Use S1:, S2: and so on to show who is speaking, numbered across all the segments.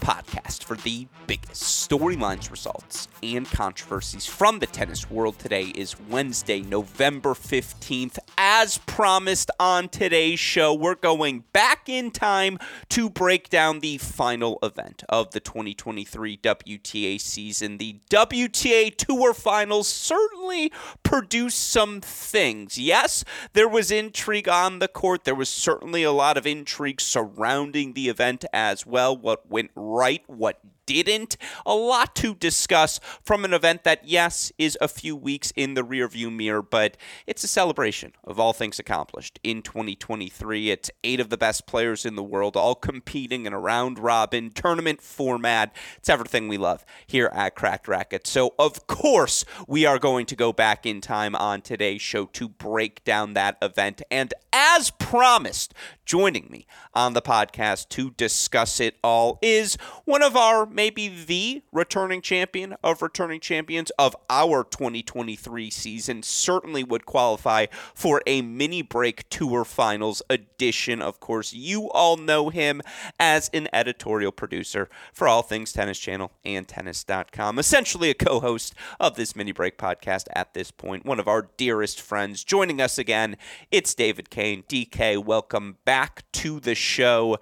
S1: podcast for the biggest storylines, results, and controversies from the tennis world. Today is Wednesday, November 15th. As promised on today's show, we're going back in time to break down the final event of the 2023 WTA season. The WTA Tour Finals certainly produced some things. Yes, there was intrigue on the court, there was certainly a lot of intrigue surrounding the event as well. What went right, what didn't. A lot to discuss from an event that, yes, is a few weeks in the rearview mirror, but it's a celebration of all things accomplished in 2023. It's eight of the best players in the world, all competing in a round robin tournament format. It's everything we love here at Cracked Racquet. So, of course, we are going to go back in time on today's show to break down that event. And as promised, joining me on the podcast to discuss it all is one of our maybe the returning champion of returning champions of our 2023 season. Certainly would qualify for a mini break tour finals edition. Of course, you all know him as an editorial producer for all things Tennis Channel and Tennis.com. Essentially a co host of this mini break podcast at this point. One of our dearest friends joining us again. It's David Kane. DK, welcome back to the show.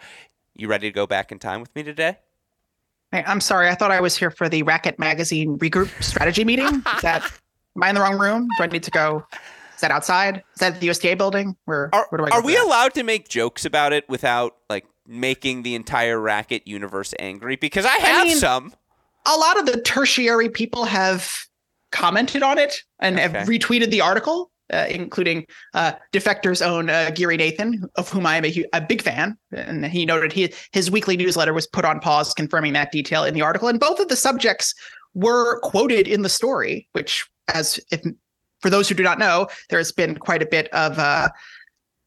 S1: You ready to go back in time with me today?
S2: I'm sorry. I thought I was here for the Racquet Magazine regroup strategy meeting. Is that am I in the wrong room? Do I need to go? Is that outside? Is that the USDA building? Where,
S1: are,
S2: where do I
S1: Are we that? allowed to make jokes about it without like making the entire racket universe angry? Because I have I mean, some.
S2: A lot of the tertiary people have commented on it and okay. have retweeted the article uh, including uh, Defector's own uh, Giri Nathan, of whom I am a, a, big fan. And he noted he, his weekly newsletter was put on pause, confirming that detail in the article. And both of the subjects were quoted in the story, which, as if for those who do not know, there has been quite a bit of uh,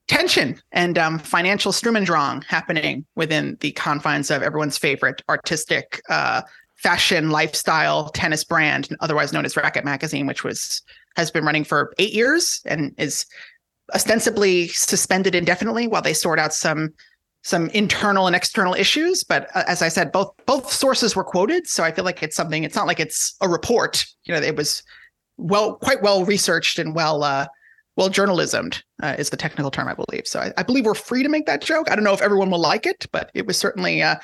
S2: tension and um, financial Sturm und Drang happening within the confines of everyone's favorite artistic uh, fashion lifestyle tennis brand, otherwise known as Racquet Magazine, which was has been running for eight years and is ostensibly suspended indefinitely while they sort out some some internal and external issues. But uh, as i said both both sources were quoted so i feel like it's something it's not like it's a report. You know it was well quite well researched and well uh well journalismed uh, is the technical term i believe. So I, I, believe we're free to make that joke. I don't know if everyone will like it but it was certainly uh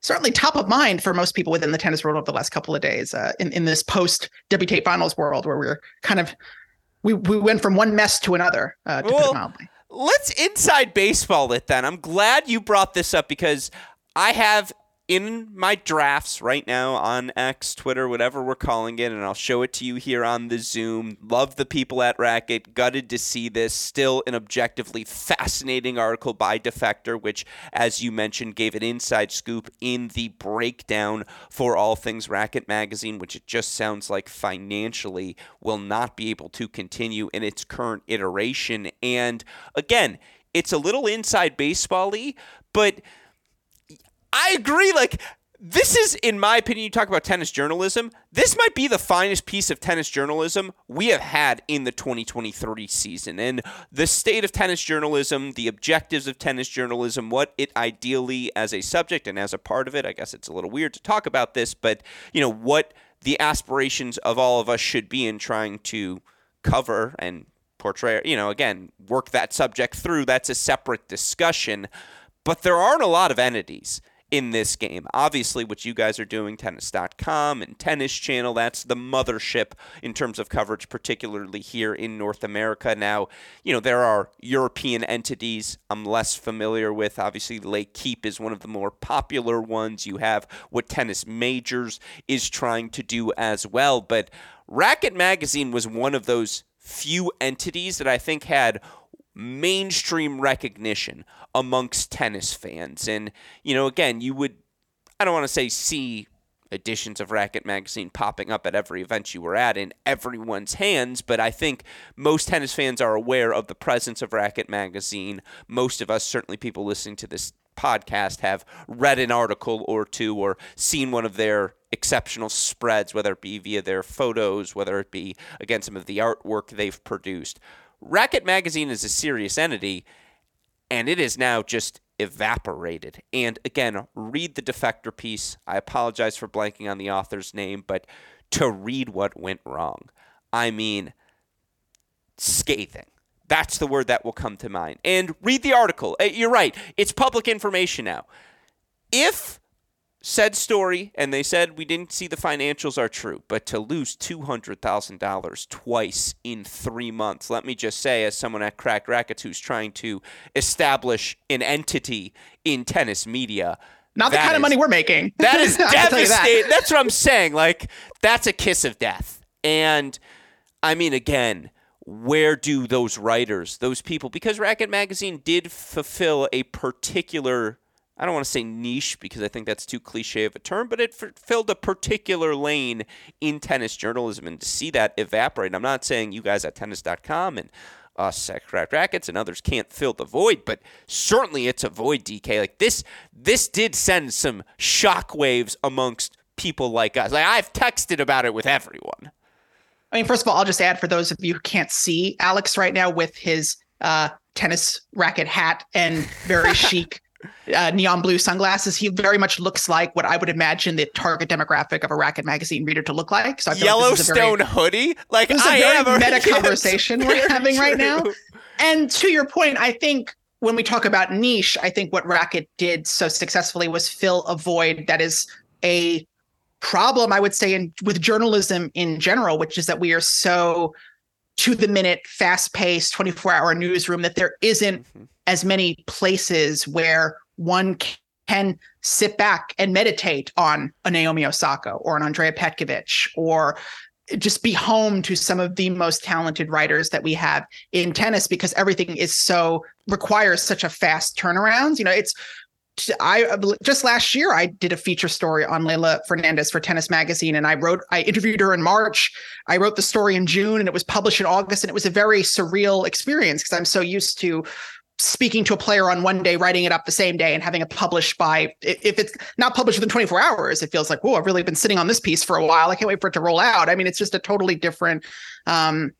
S2: certainly top of mind for most people within the tennis world over the last couple of days uh, in, in this post WTA finals world where we're kind of we, we went from one mess to another uh, to well, put it mildly.
S1: Let's inside baseball it then. I'm glad you brought this up because I have in my drafts right now on X, Twitter, whatever we're calling it, and I'll show it to you here on the Zoom. Love the people at Racquet. Gutted to see this. Still an objectively fascinating article by Defector, which, as you mentioned, gave an inside scoop in the breakdown for all things Racquet Magazine, which it just sounds like financially will not be able to continue in its current iteration. And again, it's a little inside baseball but I agree. Like, this is, in my opinion, you talk about tennis journalism. This might be the finest piece of tennis journalism we have had in the 2023 season. And the state of tennis journalism, the objectives of tennis journalism, what it ideally as a subject and as a part of it, I guess it's a little weird to talk about this, but, you know, what the aspirations of all of us should be in trying to cover and portray, you know, again, work that subject through. That's a separate discussion. But there aren't a lot of entities in this game. Obviously, what you guys are doing, tennis.com and Tennis Channel, that's the mothership in terms of coverage, particularly here in North America. Now, you know, there are European entities I'm less familiar with. Obviously, L'Équipe is one of the more popular ones. You have what Tennis Majors is trying to do as well. But Racquet Magazine was one of those few entities that I think had mainstream recognition amongst tennis fans. And, you know, again, you would, I don't want to say see editions of Racquet Magazine popping up at every event you were at in everyone's hands, but I think most tennis fans are aware of the presence of Racquet Magazine. Most of us, certainly people listening to this podcast, have read an article or two or seen one of their exceptional spreads, whether it be via their photos, whether it be against some of the artwork they've produced. Racquet Magazine is a serious entity, and it is now just evaporated. And again, read the defector piece. I apologize for blanking on the author's name, but to read what went wrong, I mean, scathing. That's the word that will come to mind. And read the article. Eh, you're right, it's public information now. If said story, and they said we didn't see the financials are true, but to lose $200,000 twice in three months, let me just say, as someone at Cracked Racquets who's trying to establish an entity in tennis media,
S2: not the kind
S1: is,
S2: of money we're making.
S1: That is devastating. That. That's what I'm saying. Like, that's a kiss of death. And I mean, again, where do those writers, those people, because Racquet Magazine did fulfill a particular I don't want to say niche because I think that's too cliche of a term, but it f- filled a particular lane in tennis journalism. And to see that evaporate, I'm not saying you guys at tennis.com and us at Cracked Racquets and others can't fill the void, but certainly it's a void, DK. Like this, this did send some shockwaves amongst people like us. Like I've texted about it with everyone.
S2: I mean, first of all, I'll just add for those of you who can't see Alex right now with his uh, tennis racket hat and very chic uh, neon blue sunglasses, he very much looks like what I would imagine the target demographic of a Racquet magazine reader to look like.
S1: So I Yellowstone
S2: like
S1: very, hoodie, like
S2: this
S1: I
S2: is a
S1: am
S2: very meta conversation we're having true. right now. And to your point, I think when we talk about niche, I think what Racquet did so successfully was fill a void that is a problem, I would say, in with journalism in general, which is that we are so to the minute, fast paced, 24 hour newsroom that there isn't mm-hmm. As many places where one can sit back and meditate on a Naomi Osaka or an Andrea Petkovic or just be home to some of the most talented writers that we have in tennis because everything is so requires such a fast turnaround. You know, it's I just last year I did a feature story on Leylah Fernandez for Tennis Magazine, and I wrote I interviewed her in March. I wrote the story in June, and it was published in August, and it was a very surreal experience because I'm so used to speaking to a player on one day, writing it up the same day, and having it published by if it's not published within 24 hours, it feels like, oh, I've really been sitting on this piece for a while. I can't wait for it to roll out. I mean, it's just a totally different um,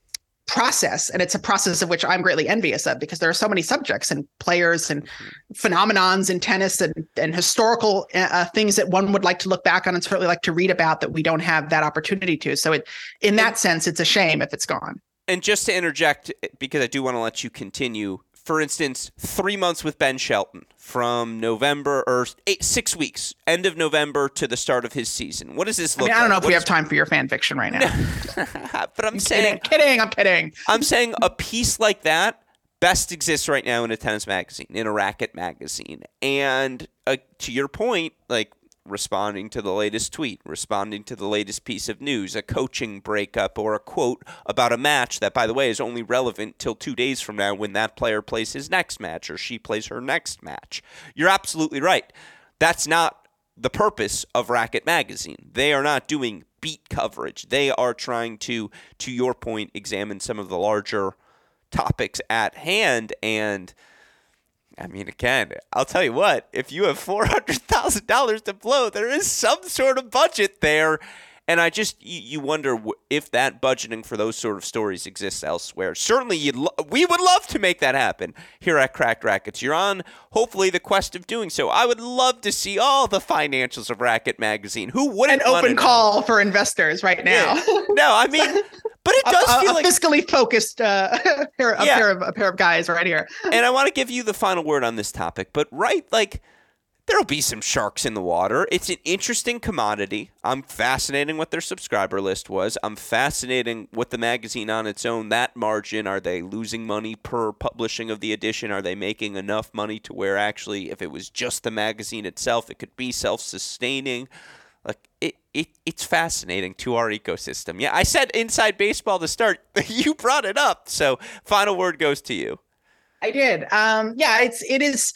S2: process and it's a process of which i'm greatly envious of because there are so many subjects and players and phenomenons in tennis and, and historical uh, uh, things that one would like to look back on and certainly like to read about that we don't have that opportunity to so it in that sense it's a shame if it's gone
S1: and just to interject because i do want to let you continue for instance, three months with Ben Shelton from November or eight, six weeks, end of November to the start of his season. What does this look
S2: I, mean, I don't
S1: like?
S2: know if
S1: what
S2: we have time for your fan fiction right now.
S1: but I'm,
S2: I'm
S1: saying,
S2: kidding, kidding, I'm kidding.
S1: I'm saying a piece like that best exists right now in a tennis magazine, in a racket magazine. And uh, to your point, like responding to the latest tweet, responding to the latest piece of news, a coaching breakup, or a quote about a match that, by the way, is only relevant till two days from now when that player plays his next match or she plays her next match. You're absolutely right. That's not the purpose of Racquet Magazine. They are not doing beat coverage. They are trying to, to your point, examine some of the larger topics at hand and I mean, again, I'll tell you what, if you have $400,000 to blow, there is some sort of budget there. And I just, you, wonder if that budgeting for those sort of stories exists elsewhere. Certainly, you'd lo- we would love to make that happen here at Cracked Racquets. You're on, hopefully, the quest of doing so. I would love to see all the financials of Racquet Magazine. Who wouldn't?
S2: An open call for investors right now.
S1: Yeah. No, I mean, But it does
S2: a,
S1: feel
S2: a
S1: like
S2: fiscally focused uh, pair, a yeah. pair of a pair of guys right here.
S1: and I want to give you the final word on this topic. But right, like there'll be some sharks in the water. It's an interesting commodity. I'm fascinating what their subscriber list was. I'm fascinating what the magazine on its own, that margin, are they losing money per publishing of the edition? Are they making enough money to where actually, if it was just the magazine itself, it could be self sustaining? Like it, it, it's fascinating to our ecosystem. Yeah, I said inside baseball to start. you brought it up. So final word goes to you.
S2: I did. Um, yeah, it's it is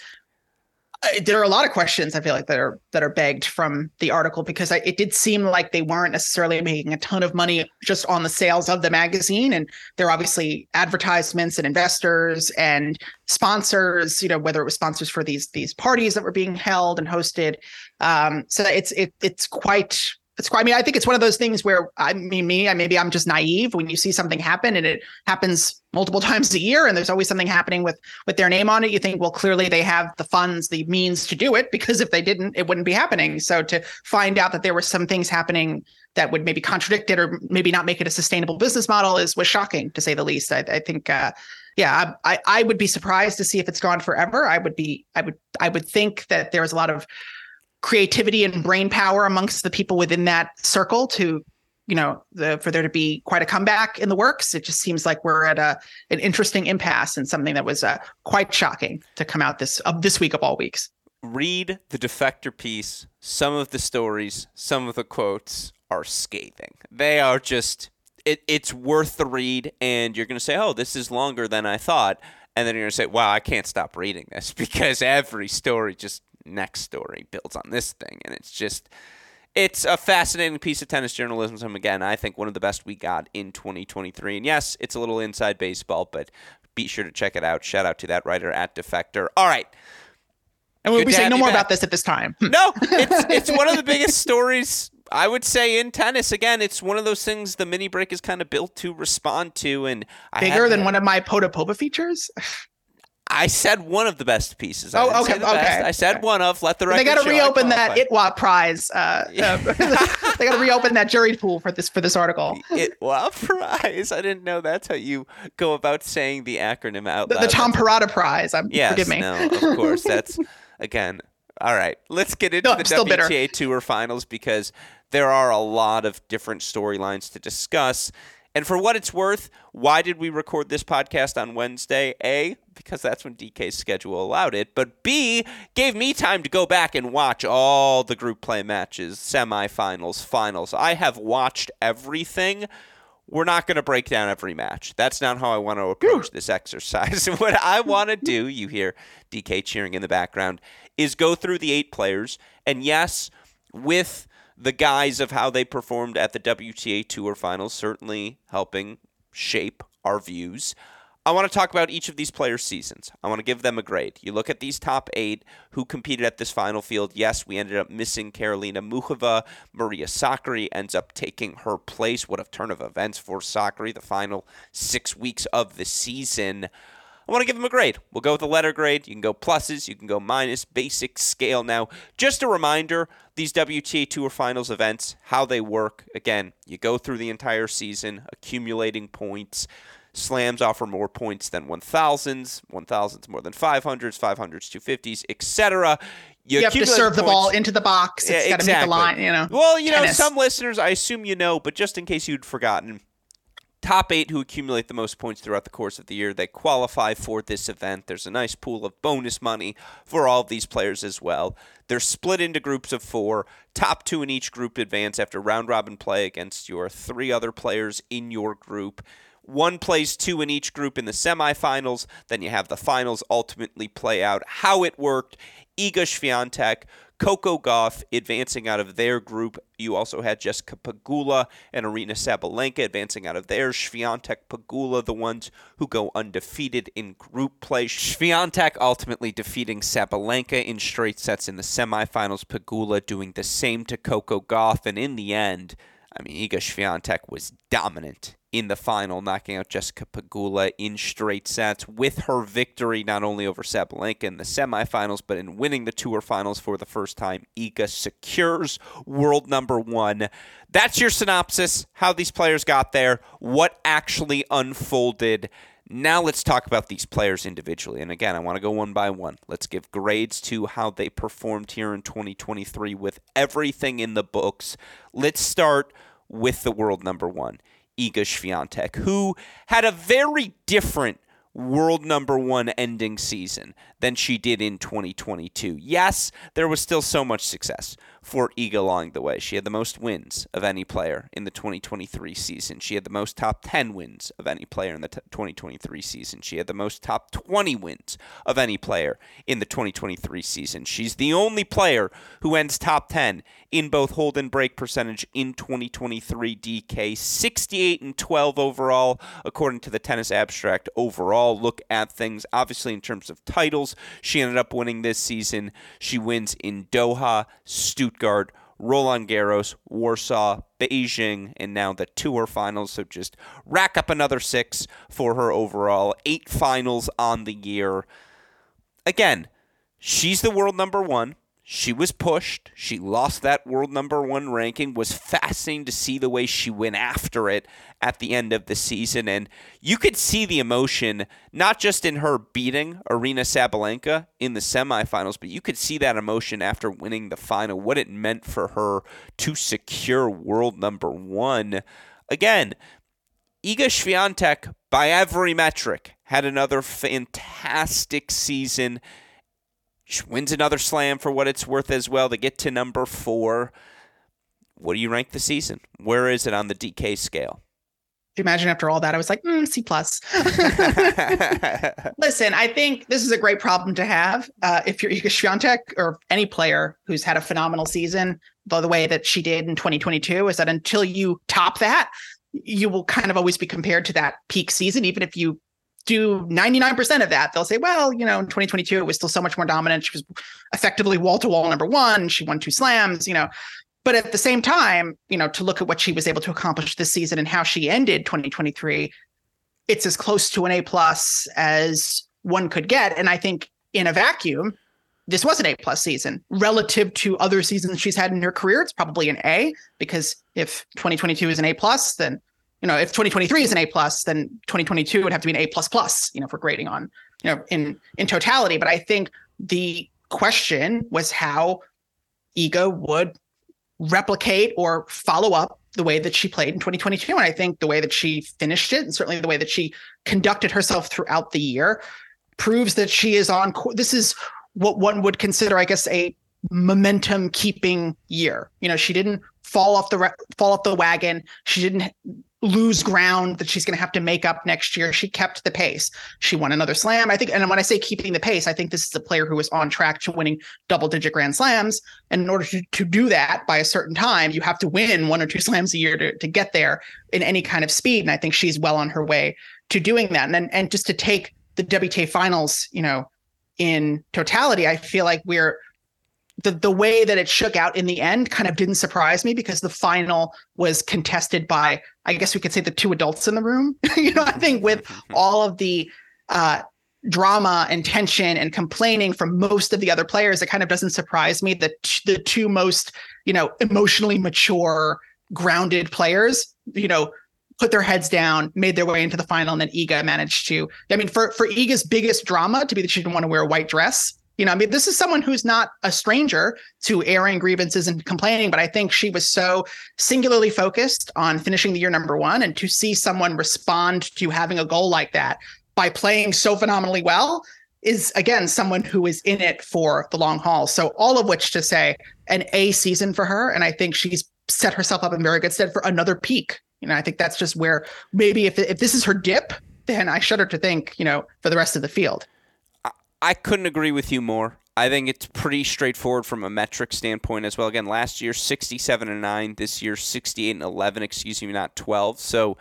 S2: there are a lot of questions I feel like that are that are begged from the article because I, it did seem like they weren't necessarily making a ton of money just on the sales of the magazine, and there are obviously advertisements and investors and sponsors. You know, whether it was sponsors for these these parties that were being held and hosted. Um, so it's it it's quite it's quite, I mean, I think it's one of those things where I mean, me, I maybe I'm just naive when you see something happen and it happens multiple times a year and there's always something happening with with their name on it. You think, well, clearly they have the funds, the means to do it because if they didn't, it wouldn't be happening. So to find out that there were some things happening that would maybe contradict it or maybe not make it a sustainable business model is was shocking to say the least. I, I think, uh, yeah, I, I would be surprised to see if it's gone forever. I would be, I would, I would think that there was a lot of creativity and brain power amongst the people within that circle to you know the for there to be quite a comeback in the works. It just seems like we're at a an interesting impasse and something that was uh, quite shocking to come out this of this week of all weeks.
S1: Read the defector piece. Some of the stories some of the quotes are scathing. They are just it, it's worth the read and you're going to say oh this is longer than i thought. And then you're going to say wow i can't stop reading this because every story just next story builds on this thing, and it's just it's a fascinating piece of tennis journalism. Again, I think one of the best we got in 2023. And yes, it's a little inside baseball, but be sure to check it out. Shout out to that writer at Defector. All right.
S2: And we'll be saying no more back. about this at this time.
S1: no, it's it's one of the biggest stories I would say in tennis. Again, it's one of those things the mini break is kind of built to respond to, and
S2: bigger than one of my Potapova features.
S1: I said one of the best pieces.
S2: I oh, okay, okay.
S1: Best. I said okay. one of. Let the record.
S2: They got to reopen that ITWA prize. Uh, uh, they got to reopen that jury pool for this for this article.
S1: ITWA prize. I didn't know that's how you go about saying the acronym out
S2: loud. The, the Tom Perrotta prize. I'm,
S1: yes,
S2: forgive me.
S1: no, of course. That's again. All right, let's get into no, the WTA bitter. Tour Finals because there are a lot of different storylines to discuss. And for what it's worth, why did we record this podcast on Wednesday? A, because that's when DK's schedule allowed it, but B, gave me time to go back and watch all the group play matches, semifinals, finals. I have watched everything. We're not going to break down every match. That's not how I want to approach this exercise. what I want to do, you hear DK cheering in the background, is go through the eight players. And yes, with the guise of how they performed at the WTA Tour Finals, certainly helping shape our views. I want to talk about each of these players' seasons. I want to give them a grade. You look at these top eight who competed at this final field. Yes, we ended up missing Karolina Muchova. Maria Sakkari ends up taking her place. What a turn of events for Sakkari, the final six weeks of the season. I want to give them a grade. We'll go with a letter grade. You can go pluses, you can go minus, basic scale. Now, just a reminder these WTA Tour Finals events, how they work. Again, you go through the entire season, accumulating points. Slams offer more points than 1000s, 1000s more than 500s, 500s 250s, etc.
S2: You, you have to serve the ball into the box. It's yeah, got to exactly. the line, you know.
S1: Well, you tennis. know, some listeners, I assume you know, but just in case you'd forgotten, top eight who accumulate the most points throughout the course of the year. They qualify for this event. There's a nice pool of bonus money for all of these players as well. They're split into groups of four. Top two in each group advance after round robin play against your three other players in your group. One plays two in each group in the semifinals. Then you have the finals ultimately play out. How it worked. Iga Swiatek Coco Gauff advancing out of their group. You also had Jessica Pegula and Aryna Sabalenka advancing out of theirs. Swiatek, Pegula, the ones who go undefeated in group play. Swiatek ultimately defeating Sabalenka in straight sets in the semifinals. Pegula doing the same to Coco Gauff. And in the end, I mean, Iga Swiatek was dominant in the final, knocking out Jessica Pegula in straight sets with her victory not only over Sabalenka in the semifinals, but in winning the tour finals for the first time. Iga secures world number one. That's your synopsis, how these players got there, what actually unfolded. Now let's talk about these players individually. And again, I want to go one by one. Let's give grades to how they performed here in 2023 with everything in the books. Let's start with the world number one, Iga Swiatek, who had a very different world number one ending season than she did in 2022. Yes, there was still so much success for Iga along the way. She had the most wins of any player in the 2023 season. She had the most top 10 wins of any player in the t- 2023 season. She had the most top 20 wins of any player in the 2023 season. She's the only player who ends top 10 in both hold and break percentage in 2023 DK. 68 and 12 overall, according to the Tennis Abstract overall look at things. Obviously, in terms of titles, she ended up winning this season. She wins in Doha, Stuttgart, Roland Garros, Warsaw, Beijing, and now the tour finals. So just rack up another six for her overall. Eight finals on the year. Again, she's the world number one. She was pushed. She lost that world number one ranking. Was fascinating to see the way she went after it at the end of the season. And you could see the emotion, not just in her beating Aryna Sabalenka in the semifinals, but you could see that emotion after winning the final, what it meant for her to secure world number one. Again, Iga Swiatek, by every metric, had another fantastic season wins another slam for what it's worth as well to get to number four. What do you rank the season? Where is it on the DK scale?
S2: Imagine after all that, I was like, mm, C plus. Listen, I think this is a great problem to have. Uh, if you're Iga Swiatek or any player who's had a phenomenal season, though the way that she did in 2022, is that until you top that, you will kind of always be compared to that peak season, even if you do 99% of that, they'll say, well, you know, in 2022, it was still so much more dominant. She was effectively wall to wall number one. She won two slams, you know. But at the same time, you know, to look at what she was able to accomplish this season and how she ended 2023, it's as close to an A plus as one could get. And I think in a vacuum, this was an A plus season relative to other seasons she's had in her career. It's probably an A because if 2022 is an A plus, then you know, if 2023 is an A plus, then 2022 would have to be an A plus plus, you know, for grading on, you know, in in totality. But I think the question was how Iga would replicate or follow up the way that she played in 2022. And I think the way that she finished it, and certainly the way that she conducted herself throughout the year, proves that she is on. This is what one would consider, I guess, a momentum keeping year. You know, she didn't fall off the fall off the wagon. She didn't lose ground that she's going to have to make up next year. She kept the pace. She won another slam. I think, and when I say keeping the pace, I think this is a player who is on track to winning double digit grand slams. And in order to, to do that by a certain time, you have to win one or two slams a year to, to get there in any kind of speed. And I think she's well on her way to doing that. And then, and just to take the WTA finals, you know, in totality, I feel like we're the the way that it shook out in the end kind of didn't surprise me because the final was contested by I guess we could say the two adults in the room. you know, I think with all of the uh, drama and tension and complaining from most of the other players, it kind of doesn't surprise me that the two most you know emotionally mature, grounded players, you know, put their heads down, made their way into the final, and then Iga managed to. I mean, for for Iga's biggest drama to be that she didn't want to wear a white dress you know, I mean, this is someone who's not a stranger to airing grievances and complaining, but I think she was so singularly focused on finishing the year number one. And to see someone respond to having a goal like that by playing so phenomenally well is, again, someone who is in it for the long haul. So, all of which to say, an A season for her. And I think she's set herself up in very good stead for another peak. You know, I think that's just where maybe if, if this is her dip, then I shudder to think, you know, for the rest of the field.
S1: I couldn't agree with you more. I think it's pretty straightforward from a metric standpoint as well. Again, last year 67 and 9, this year 68 and 11, excuse me, not 12. So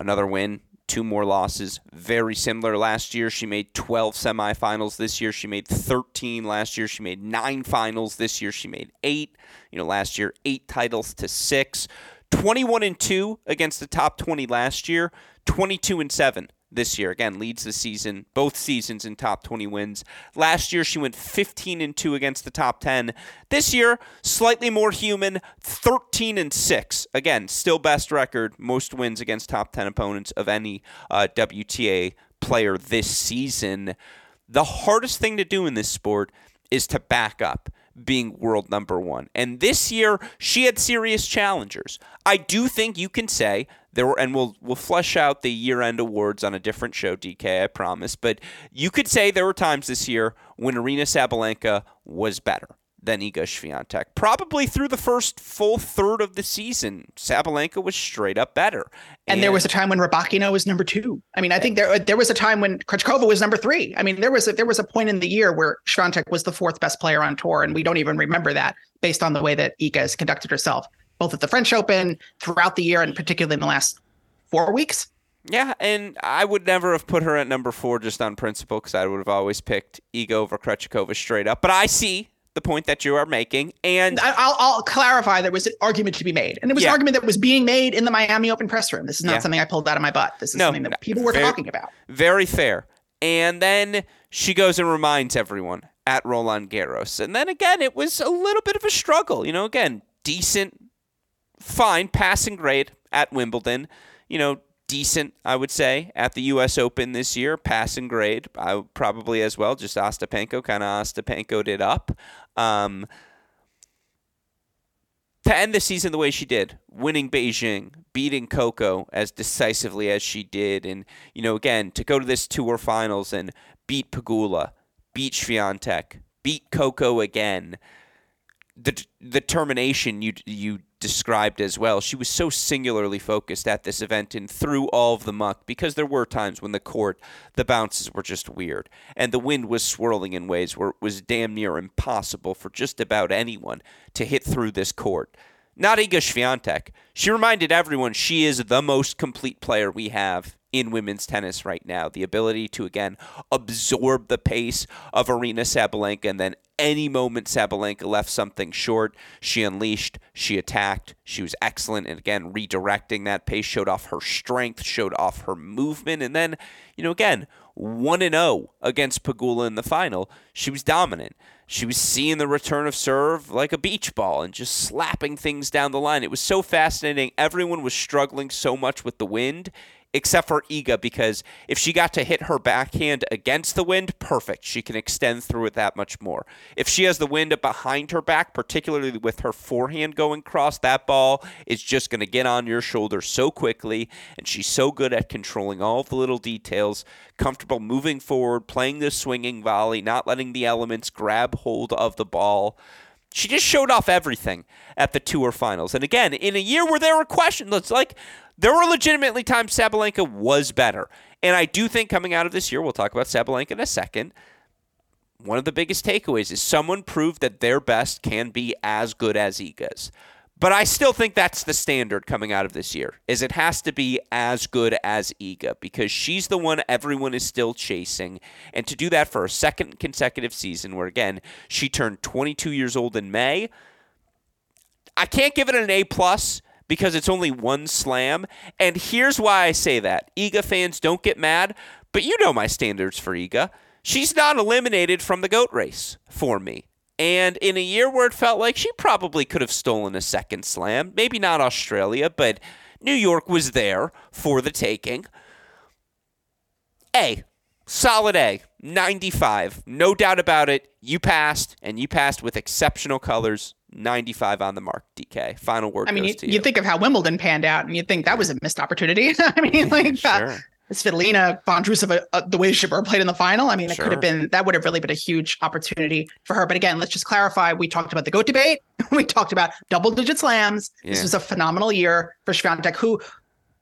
S1: another win, two more losses, very similar. Last year she made 12 semifinals. This year she made 13. Last year she made 9 finals. This year she made 8. You know, last year 8 titles to 6. 21 and 2 against the top 20 last year, 22 and 7 this year. Again, leads the season, both seasons in top 20 wins. Last year, she went 15 and 2 against the top 10. This year, slightly more human, 13 and 6. Again, still best record, most wins against top 10 opponents of any uh, WTA player this season. The hardest thing to do in this sport is to back up being world number one. And this year, she had serious challengers. I do think you can say there were, and we'll we'll flesh out the year-end awards on a different show, DK. I promise. But you could say there were times this year when Aryna Sabalenka was better than Iga Swiatek. Probably through the first full third of the season, Sabalenka was straight up better.
S2: And, and there was a time when Rybakina was number two. I mean, I think there there was a time when Krejcikova was number three. I mean, there was a, there was a point in the year where Swiatek was the fourth best player on tour, and we don't even remember that based on the way that Iga has conducted herself, both at the French Open, throughout the year, and particularly in the last four weeks.
S1: Yeah, and I would never have put her at number four just on principle because I would have always picked Iga over Krejcikova straight up. But I see the point that you are making. And
S2: I'll, I'll clarify there was an argument to be made. And it was yeah. an argument that was being made in the Miami Open press room. This is not yeah. something I pulled out of my butt. This is no, something that people were very, talking about.
S1: Very fair. And then she goes and reminds everyone at Roland Garros. And then again, it was a little bit of a struggle. You know, again, decent, fine, passing grade at Wimbledon. You know, decent, I would say, at the U.S. Open this year. Passing grade, I probably as well. Just Ostapenko kind of Ostapenkoed it up. Um, to end the season the way she did, winning Beijing, beating Coco as decisively as she did, and you know, again, to go to this tour finals and beat Pegula, beat Swiatek, beat Coco again, the determination you you described as well. She was so singularly focused at this event and through all of the muck because there were times when the court, the bounces were just weird and the wind was swirling in ways where it was damn near impossible for just about anyone to hit through this court. Not Iga. She reminded everyone she is the most complete player we have in women's tennis right now. The ability to, again, absorb the pace of Aryna Sabalenka and then any moment Sabalenka left something short, she unleashed, she attacked, she was excellent. And again, redirecting that pace showed off her strength, showed off her movement. And then, you know, again, 1 0 against Pegula in the final, she was dominant. She was seeing the return of serve like a beach ball and just slapping things down the line. It was so fascinating. Everyone was struggling so much with the wind except for Iga, because if she got to hit her backhand against the wind, perfect. She can extend through it that much more. If she has the wind behind her back, particularly with her forehand going cross, that ball is just going to get on your shoulder so quickly, and she's so good at controlling all the little details, comfortable moving forward, playing the swinging volley, not letting the elements grab hold of the ball she just showed off everything at the tour finals. And again, in a year where there were questions, it's like there were legitimately times Sabalenka was better. And I do think coming out of this year, we'll talk about Sabalenka in a second. One of the biggest takeaways is someone proved that their best can be as good as Iga's. But I still think that's the standard coming out of this year. Is it has to be as good as Iga because she's the one everyone is still chasing and to do that for a second consecutive season where again she turned 22 years old in May I can't give it an A plus because it's only one slam. And here's why I say that. Iga fans don't get mad, but you know my standards for Iga. She's not eliminated from the GOAT race for me. And in a year where it felt like she probably could have stolen a second slam, maybe not Australia, but New York was there for the taking. A. Solid A. 95. No doubt about it. You passed, and you passed with exceptional colors. 95 on the mark, DK. Final word.
S2: I mean, you,
S1: you.
S2: think of how Wimbledon panned out, and you think that was a missed opportunity. I mean, like, uh, sure. uh, Svitolina Vondrousova, uh, the way she played in the final. I mean, it sure. could have been that would have really been a huge opportunity for her. But again, let's just clarify: we talked about the goat debate. we talked about double digit slams. Yeah. This was a phenomenal year for Swiatek, who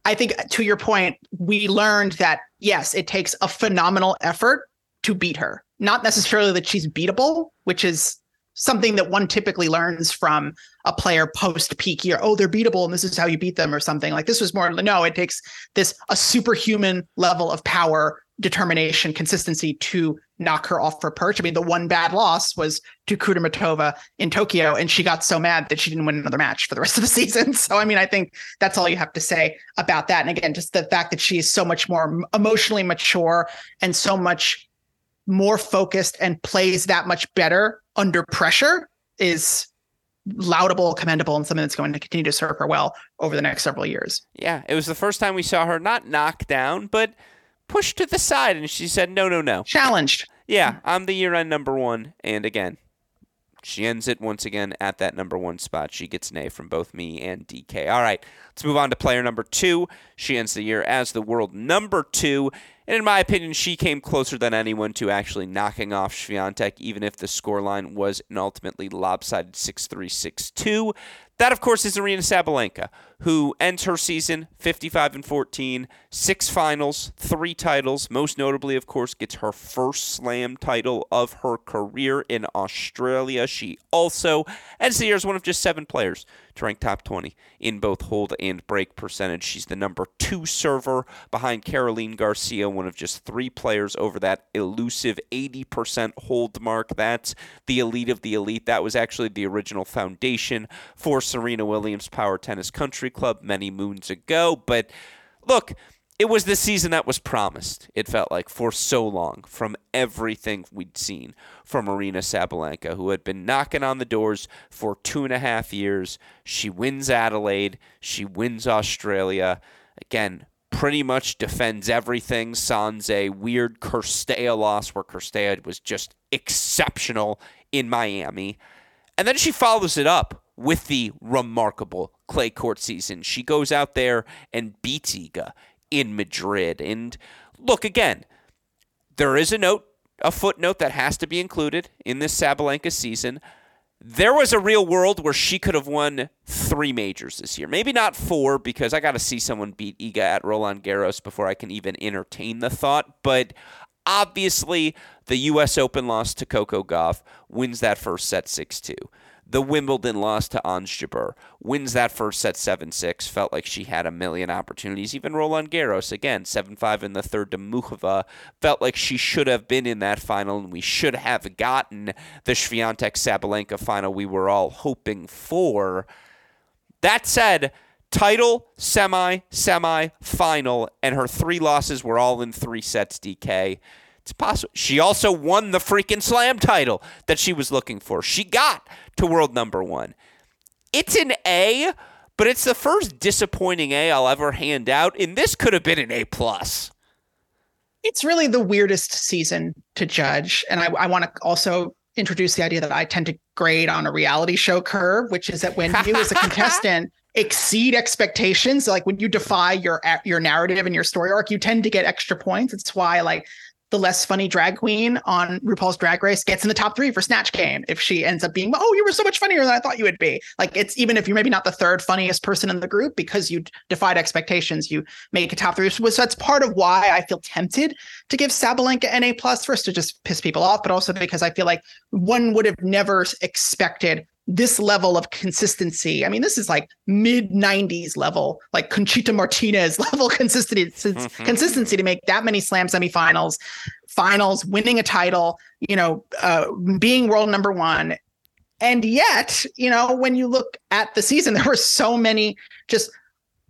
S2: I think, to your point, we learned that yes, it takes a phenomenal effort to beat her. Not necessarily that she's beatable, which is something that one typically learns from a player post peak year. Oh, they're beatable and this is how you beat them or something. Like this was more no, it takes this a superhuman level of power, determination, consistency to knock her off her perch. I mean, the one bad loss was to Kudermetova in Tokyo, and she got so mad that she didn't win another match for the rest of the season. So, I mean, I think that's all you have to say about that. And again, just the fact that she is so much more emotionally mature and so much more focused and plays that much better under pressure is laudable, commendable, and something that's going to continue to serve her well over the next several years.
S1: Yeah, it was the first time we saw her not knocked down, but pushed to the side, and she said, "No, no, no."
S2: Challenged.
S1: Yeah, I'm the year-end number one, and again, she ends it once again at that number one spot. She gets an A from both me and DK. All right, let's move on to player number two. She ends the year as the world number two. And in my opinion, she came closer than anyone to actually knocking off Swiatek, even if the scoreline was an ultimately lopsided 6 3 6 2. That, of course, is Aryna Sabalenka, who ends her season 55 and 14, six finals, three titles. Most notably, of course, gets her first slam title of her career in Australia. She also ends the year as one of just seven players to rank top 20 in both hold and break percentage. She's the number two server behind Caroline Garcia, one of just three players over that elusive 80% hold mark. That's the elite of the elite. That was actually the original foundation for Serena Williams Power Tennis Country Club many moons ago. But look, it was the season that was promised, it felt like, for so long from everything we'd seen from Aryna Sabalenka, who had been knocking on the doors for two and a half years. She wins Adelaide, she wins Australia. Again, pretty much defends everything. Sans a weird Cirstea loss where Cirstea was just exceptional in Miami. And then she follows it up with the remarkable clay court season. She goes out there and beats Iga in Madrid. And look, again, there is a note, a footnote that has to be included in this Sabalenka season. There was a real world where she could have won three majors this year. Maybe not four, because I got to see someone beat Iga at Roland Garros before I can even entertain the thought. But obviously, the U.S. Open loss to Coco Gauff wins that first set 6 2 the Wimbledon loss to Jabeur, wins that first set 7 6. Felt like she had a million opportunities. Even Roland Garros, again, 7 5 in the third to Muchova. Felt like she should have been in that final, and we should have gotten the Swiatek Sabalenka final we were all hoping for. That said, title, semi, semi, final, and her three losses were all in three sets, DK. It's possible. She also won the freaking slam title that she was looking for. She got to world number one. It's an A, but it's the first disappointing A I'll ever hand out, and this could have been an A plus.
S2: It's really the weirdest season to judge, and I, I want to also introduce the idea that I tend to grade on a reality show curve, which is that when you as a contestant exceed expectations, like when you defy your your narrative and your story arc, you tend to get extra points. It's why like the less funny drag queen on RuPaul's Drag Race gets in the top three for Snatch Game if she ends up being, oh, you were so much funnier than I thought you would be. Like it's even if you're maybe not the third funniest person in the group because you defied expectations, you make a top three. So that's part of why I feel tempted to give Sabalenka an A plus first to just piss people off, but also because I feel like one would have never expected this level of consistency. I mean, this is like mid 90s level, like Conchita Martinez level consistency mm-hmm. consistency to make that many slam semifinals, finals, winning a title, you know, uh, being world number one. And yet, you know, when you look at the season, there were so many just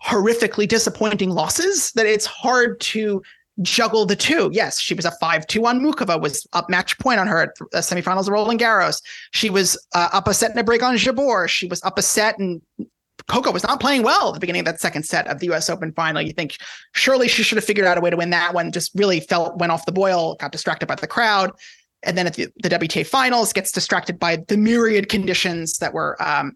S2: horrifically disappointing losses that it's hard to juggle the two. Yes, she was a 5-2 on Muchova, was up match point on her at the semifinals of Roland Garros. She was uh, up a set and a break on Jabeur. She was up a set and Coco was not playing well at the beginning of that second set of the US Open final. You think surely she should have figured out a way to win that one, just really felt went off the boil, got distracted by the crowd. And then at the, the WTA finals, gets distracted by the myriad conditions that were um,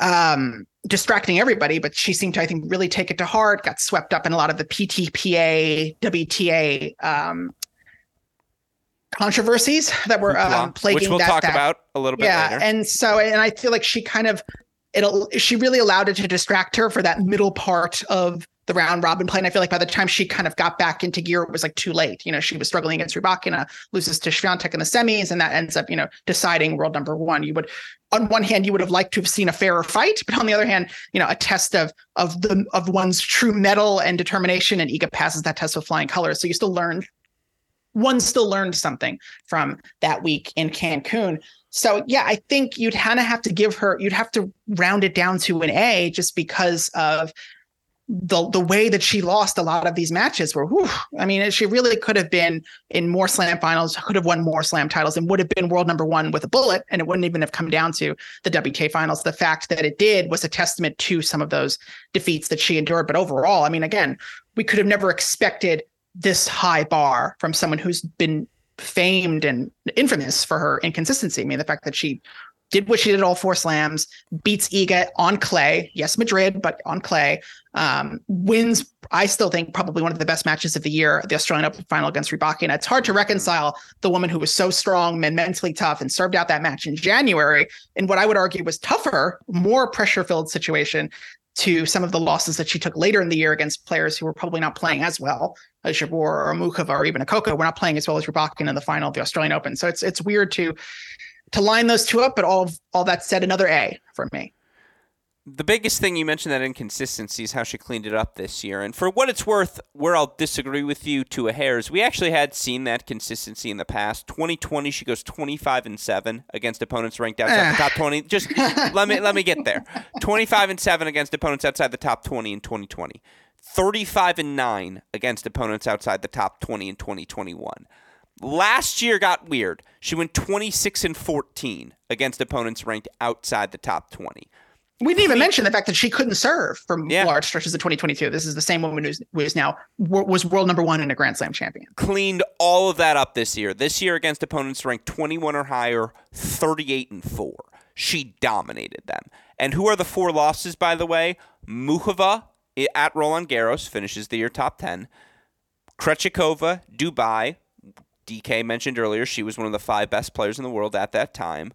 S2: um, distracting everybody, but she seemed to, I think, really take it to heart, got swept up in a lot of the PTPA, WTA um, controversies that were um, plaguing
S1: Which we'll
S2: that,
S1: talk
S2: that,
S1: about a little bit
S2: yeah,
S1: later.
S2: And so, and I feel like she kind of, it'll, she really allowed it to distract her for that middle part of the round robin play. And I feel like by the time she kind of got back into gear, it was like too late. You know, she was struggling against Rybakina, uh, loses to Swiatek in the semis, and that ends up, you know, deciding world number one. You would, on one hand, you would have liked to have seen a fairer fight, but on the other hand, you know, a test of of the of one's true mettle and determination. And Iga passes that test with flying colors. So you still learn. one still learned something from that week in Cancun. So yeah, I think you'd kind of have to give her, you'd have to round it down to an A just because of the the way that she lost a lot of these matches were whew, I mean she really could have been in more slam finals could have won more slam titles and would have been world number 1 with a bullet and it wouldn't even have come down to the WTA finals the fact that it did was a testament to some of those defeats that she endured but overall I mean again we could have never expected this high bar from someone who's been famed and infamous for her inconsistency. I mean, the fact that she did what she did all four slams, beats Iga on clay. Yes, Madrid, but on clay. Um, wins, I still think, probably one of the best matches of the year, the Australian Open final against Rybakina. It's hard to reconcile the woman who was so strong and mentally tough and served out that match in January in what I would argue was tougher, more pressure filled situation to some of the losses that she took later in the year against players who were probably not playing as well as Jabeur or Muchova or even a Coco. We're not playing as well as Rybakina in the final of the Australian Open. So it's it's weird to to line those two up, but all of, all that said, another A for me.
S1: The biggest thing you mentioned that inconsistency is how she cleaned it up this year. And for what it's worth, where I'll disagree with you to a hair is we actually had seen that consistency in the past. 2020, she goes 25 and 7 against opponents ranked outside the top 20. Just let me let me get there. 25 and 7 against opponents outside the top 20 in 2020. 35 and 9 against opponents outside the top 20 in 2021. Last year got weird. She went 26 and 14 against opponents ranked outside the top 20.
S2: We didn't even mention the fact that she couldn't serve for yeah. large stretches of 2022. This is the same woman who's, who is now was world number one and a Grand Slam champion.
S1: Cleaned all of that up this year. This year against opponents ranked 21 or higher, 38 and four. She dominated them. And who are the four losses, by the way? Muchova eh, at Roland Garros finishes the year top 10. Krejcikova, Dubai, DK mentioned earlier, she was one of the five best players in the world at that time.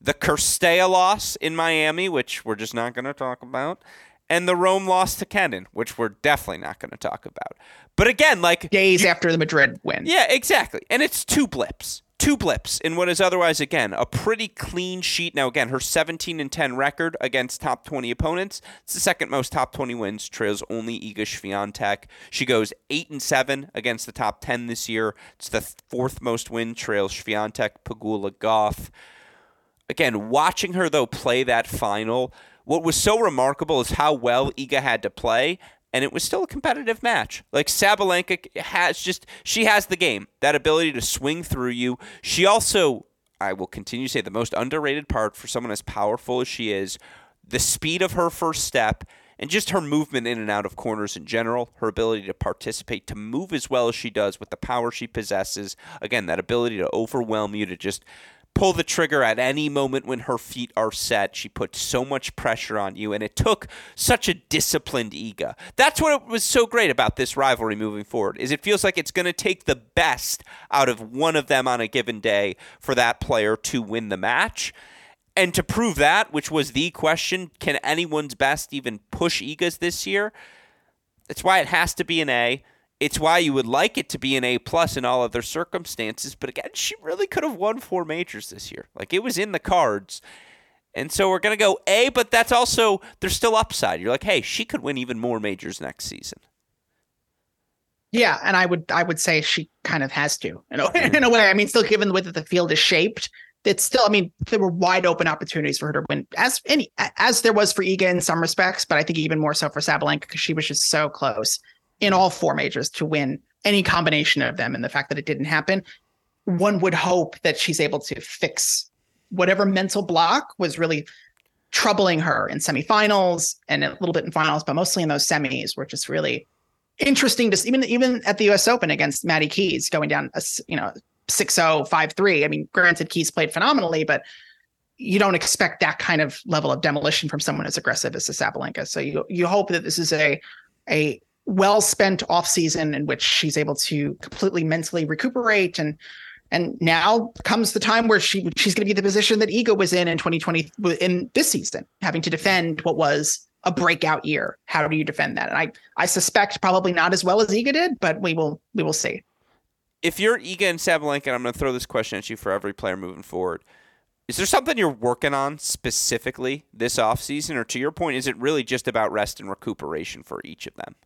S1: The Cirstea loss in Miami, which we're just not going to talk about. And the Rome loss to Kenin, which we're definitely not going to talk about. But again, like
S2: days you, after the Madrid win.
S1: Yeah, exactly. And it's two blips two blips in what is otherwise again a pretty clean sheet. Now again, her 17 and 10 record against top 20 opponents. It's the second most top 20 wins. Trails only Iga Swiatek. She goes 8 and 7 against the top 10 this year. It's the fourth most win. Trails Swiatek, Pegula Gauff. Again, watching her though play that final, what was so remarkable is how well Iga had to play and it was still a competitive match. Like Sabalenka has just she has the game, that ability to swing through you. She also I will continue to say the most underrated part for someone as powerful as she is, the speed of her first step and just her movement in and out of corners in general, her ability to participate, to move as well as she does with the power she possesses. Again, that ability to overwhelm you, to just pull the trigger at any moment when her feet are set. She put so much pressure on you, and it took such a disciplined Iga. That's what was so great about this rivalry moving forward. Is it feels like it's going to take the best out of one of them on a given day for that player to win the match. And to prove that, which was the question, can anyone's best even push Iga's this year? That's why it has to be an A. It's why you would like it to be an A plus in all other circumstances. But again, she really could have won four majors this year. Like it was in the cards. And so we're gonna go A, but that's also there's still upside. You're like, hey, she could win even more majors next season.
S2: Yeah, and I would I would say she kind of has to in a, in a way. I mean, still given the way that the field is shaped, it's still. I mean, there were wide open opportunities for her to win, as any as there was for Iga in some respects, but I think even more so for Sabalenka because she was just so close in all four majors to win any combination of them. And the fact that it didn't happen, one would hope that she's able to fix whatever mental block was really troubling her in semifinals and a little bit in finals, but mostly in those semis, were just really interesting see. Even even at the U.S. Open against Maddie Keys, going down a you know 6-0, 5-3. I mean, granted, Keys played phenomenally, but you don't expect that kind of level of demolition from someone as aggressive as Sabalenka. So you you hope that this is a a well spent off season in which she's able to completely mentally recuperate and and now comes the time where she she's going to be the position that Iga was in in 2020 in this season, having to defend what was a breakout year. How do you defend that? And I I suspect probably not as well as Iga did, but we will we will see.
S1: If you're Iga and Sabalenka, I'm going to throw this question at you for every player moving forward. Is there something you're working on specifically this offseason? Or to your point, is it really just about rest and recuperation for each of them?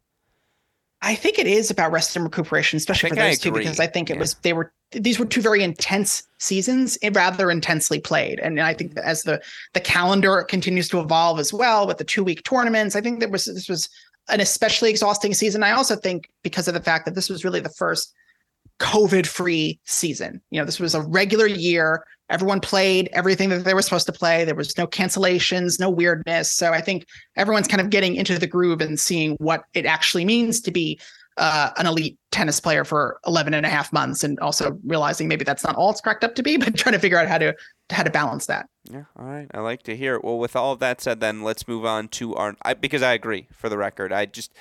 S2: I think it is about rest and recuperation, especially for those two, because I think it yeah. was they were these were two very intense seasons, eh, rather intensely played. And I think as the the calendar continues to evolve as well with the two week tournaments, I think that was this was an especially exhausting season. I also think because of the fact that this was really the first COVID free season. You know, this was a regular year everyone played everything that they were supposed to play. There was no cancellations, no weirdness. So I think everyone's kind of getting into the groove and seeing what it actually means to be uh, an elite tennis player for 11 and a half months and also realizing maybe that's not all it's cracked up to be but trying to figure out how to how to balance that
S1: yeah all right i like to hear it well with all of that said then let's move on to our I, because i agree for the record i just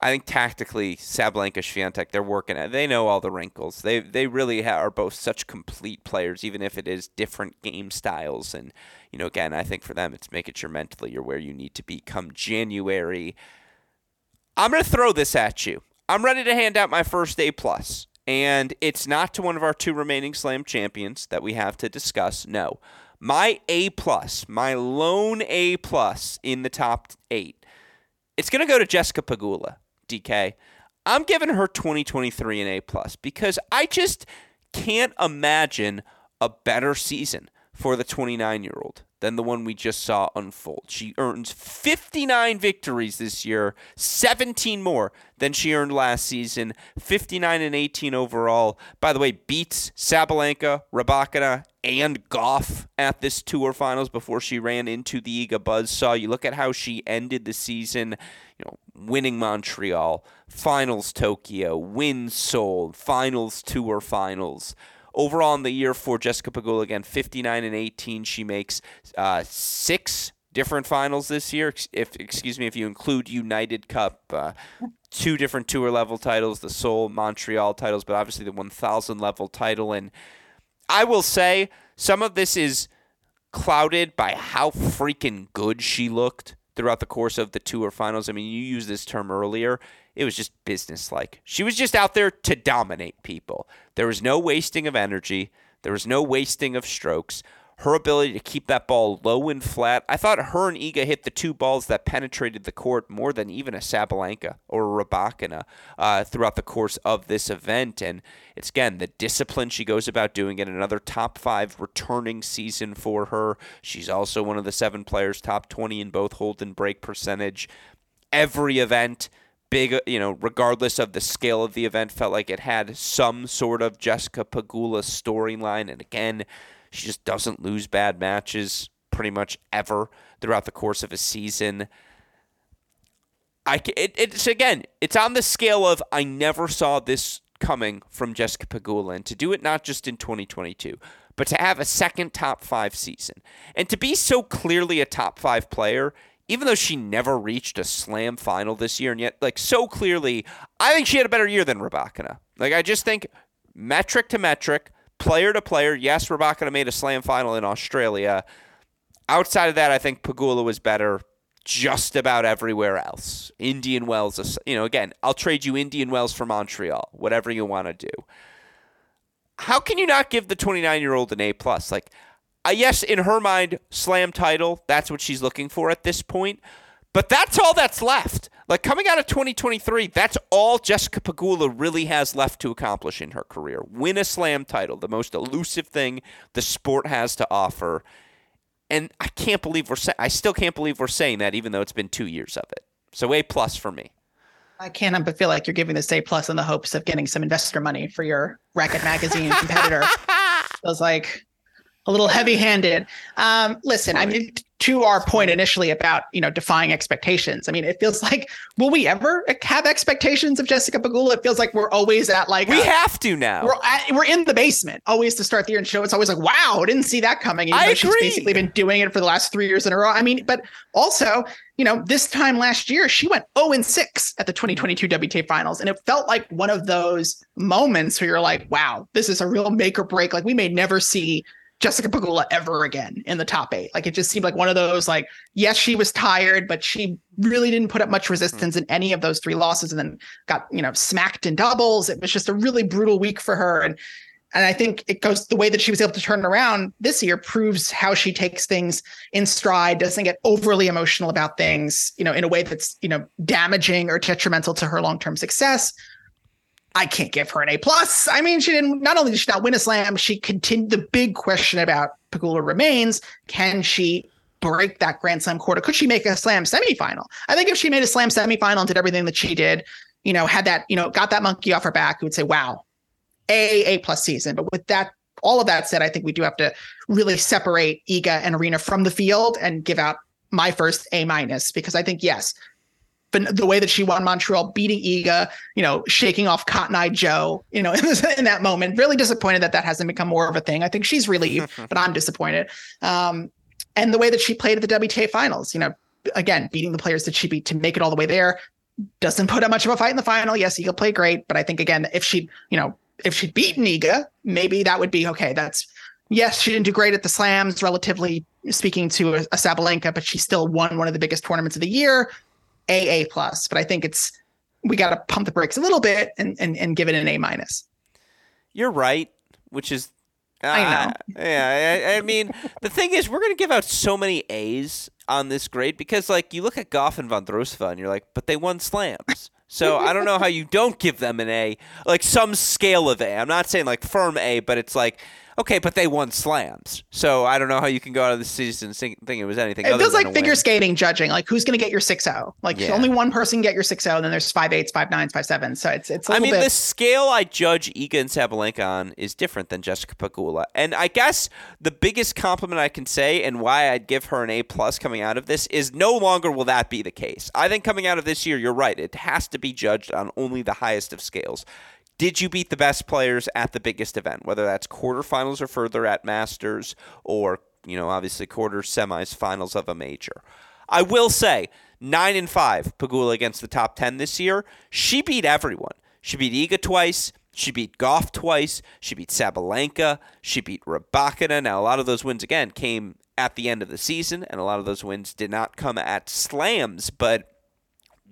S1: I think tactically, Sabalenka, Swiatek, they're working at. They know all the wrinkles. They they really are both such complete players, even if it is different game styles. And you know, again, I think for them, it's making sure mentally you're where you need to be come January. I'm gonna throw this at you. I'm ready to hand out my first A plus, and it's not to one of our two remaining Slam champions that we have to discuss. No, my A plus, my lone A plus in the top eight, it's gonna go to Jessica Pegula. DK, I'm giving her 2023 an A plus because I just can't imagine a better season for the 29 year old than the one we just saw unfold. She earns 59 victories this year, 17 more than she earned last season, 59 and 18 overall. By the way, beats Sabalenka, Rybakina, and Gauff at this tour finals before she ran into the Iga buzzsaw. You look at how she ended the season, you know, winning Montreal, finals Tokyo, wins Seoul, finals tour finals overall in the year for Jessica Pegula, again, 59 and 18. She makes uh, six different finals this year. If excuse me, if you include United Cup, uh, two different tour level titles, the Seoul Montreal titles, but obviously the 1,000 level title. And I will say some of this is clouded by how freaking good she looked throughout the course of the tour finals. I mean, you used this term earlier. It was just businesslike. She was just out there to dominate people. There was no wasting of energy. There was no wasting of strokes. Her ability to keep that ball low and flat. I thought her and Iga hit the two balls that penetrated the court more than even a Sabalenka or a Rybakina uh, throughout the course of this event. And it's again the discipline she goes about doing it. Another top five returning season for her. She's also one of the seven players top 20 in both hold and break percentage. Every event big, you know, regardless of the scale of the event, felt like it had some sort of Jessica Pegula storyline. And again, she just doesn't lose bad matches pretty much ever throughout the course of a season. I, it, it's again, it's on the scale of I never saw this coming from Jessica Pegula, and to do it not just in 2022, but to have a second top five season and to be so clearly a top five player even though she never reached a slam final this year, and yet, like, so clearly, I think she had a better year than Rybakina. Like, I just think metric to metric, player to player, yes, Rybakina made a slam final in Australia. Outside of that, I think Pegula was better just about everywhere else. Indian Wells, you know, again, I'll trade you Indian Wells for Montreal, whatever you want to do. How can you not give the 29 year old an A plus? Like, uh, yes, in her mind, slam title, that's what she's looking for at this point. But that's all that's left. Like coming out of 2023, that's all Jessica Pegula really has left to accomplish in her career. Win a slam title, the most elusive thing the sport has to offer. And I can't believe we're sa- I still can't believe we're saying that even though it's been 2 years of it. So A plus for me.
S2: I can't help but feel like you're giving this A plus in the hopes of getting some investor money for your Racquet Magazine competitor. Feels like a little heavy-handed. Um, listen, I mean, to our point initially about you know defying expectations. I mean, it feels like will we ever have expectations of Jessica Pegula? It feels like we're always at like
S1: we a, have to now.
S2: We're at, we're in the basement always to start the year and show. It's always like wow, didn't see that coming. Even I agree. she's basically been doing it for the last three years in a row. I mean, but also you know this time last year she went 0 and 6 at the 2022 WTA finals, and it felt like one of those moments where you're like, wow, this is a real make or break. Like we may never see Jessica Pegula ever again in the top eight. Like it just seemed like one of those like, yes, she was tired, but she really didn't put up much resistance in any of those three losses and then got, you know, smacked in doubles. It was just a really brutal week for her. And and I think it goes the way that she was able to turn around this year proves how she takes things in stride, doesn't get overly emotional about things, you know, in a way that's, you know, damaging or detrimental to her long-term success I can't give her an A plus. I mean, she didn't. Not only did she not win a slam, she continued. The big question about Pegula remains: Can she break that Grand Slam quarter? Could she make a slam semifinal? I think if she made a slam semifinal and did everything that she did, you know, had that, you know, got that monkey off her back, we would say, wow, A A plus season. But with that, all of that said, I think we do have to really separate Iga and Aryna from the field and give out my first A minus because I think yes, the way that she won Montreal, beating Iga, you know, shaking off Cotton Eye Joe, you know, in that moment. Really disappointed that that hasn't become more of a thing. I think she's relieved, but I'm disappointed. Um, and the way that she played at the WTA finals, you know, again, beating the players that she beat to make it all the way there doesn't put up much of a fight in the final. Yes, Iga played great, but I think again, if she, you know, if she'd beaten Iga, maybe that would be okay. That's yes, she didn't do great at the slams, relatively speaking to a, a Sabalenka, but she still won one of the biggest tournaments of the year, AA plus. But I think it's we got to pump the brakes a little bit and, and and give it an A minus.
S1: You're right, which is
S2: uh, I know.
S1: Yeah, I, I mean, the thing is, we're going to give out so many A's on this grade because, like, you look at Gauff and Vondrousova and you're like, but they won slams. So I don't know how you don't give them an A, like some scale of A. I'm not saying like firm A, but it's like Okay, but they won slams, so I don't know how you can go out of the season thinking it was anything.
S2: It feels like figure
S1: win.
S2: skating judging. Like who's going to get your six zero? Like yeah. only one person get your six zero, and then there's five eights, five nines, five sevens. So it's it's. I
S1: mean,
S2: bit...
S1: the scale I judge Iga and Sabalenka on is different than Jessica Pegula, and I guess the biggest compliment I can say and why I'd give her an A plus coming out of this is no longer will that be the case. I think coming out of this year, you're right. It has to be judged on only the highest of scales. Did you beat the best players at the biggest event, whether that's quarterfinals or further at Masters or, you know, obviously quarter semis, finals of a major? I will say, 9 and 5 Pegula against the top 10 this year. She beat everyone. She beat Iga twice. She beat Gauff twice. She beat Sabalenka. She beat Rybakina. Now, a lot of those wins, again, came at the end of the season, and a lot of those wins did not come at slams, but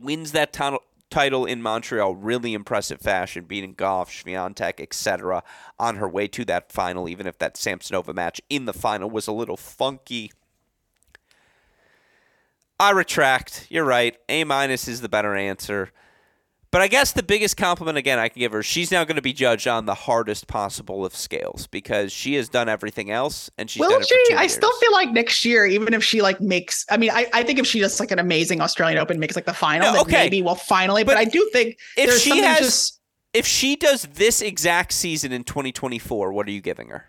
S1: wins that tunnel title in Montreal, really impressive fashion, beating Gauff, Swiatek, etc. on her way to that final, even if that Samsonova match in the final was a little funky. I retract. You're right. A minus is the better answer. But I guess the biggest compliment again I can give her, she's now going to be judged on the hardest possible of scales because she has done everything else and she's Will
S2: she?
S1: I
S2: still feel like next year, even if she like makes, I mean, I, I think if she does like an amazing Australian Open, makes like the final, no, okay. maybe we'll finally. But, but I do think if she has, just,
S1: if she does this exact season in 2024, what are you giving her?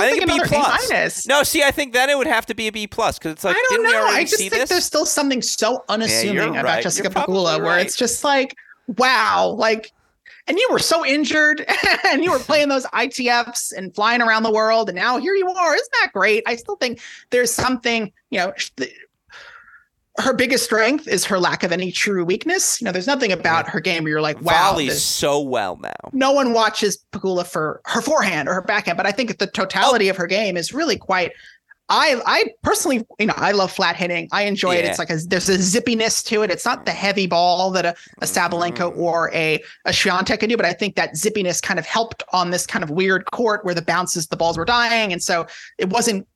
S2: I think, think a B plus.
S1: No, see, I think then it would have to be a B plus because it's like I don't know. I
S2: just think
S1: this?
S2: there's still something so unassuming
S1: yeah,
S2: about
S1: right.
S2: Jessica Pegula right. where it's just like, wow, like, and you were so injured and you were playing those ITFs and flying around the world, and now here you are. Isn't that great? I still think there's something, you know, her biggest strength is her lack of any true weakness. You know, there's nothing about her game where you're like, wow,
S1: volleys so well now.
S2: No one watches Pegula for her forehand or her backhand, but I think the totality oh. of her game is really quite. I I personally, you know, I love flat hitting. I enjoy yeah. it. It's like a there's a zippiness to it. It's not the heavy ball that a, a Sabalenka mm-hmm. or a a Swiatek can do, but I think that zippiness kind of helped on this kind of weird court where the bounces, the balls were dying, and so it wasn't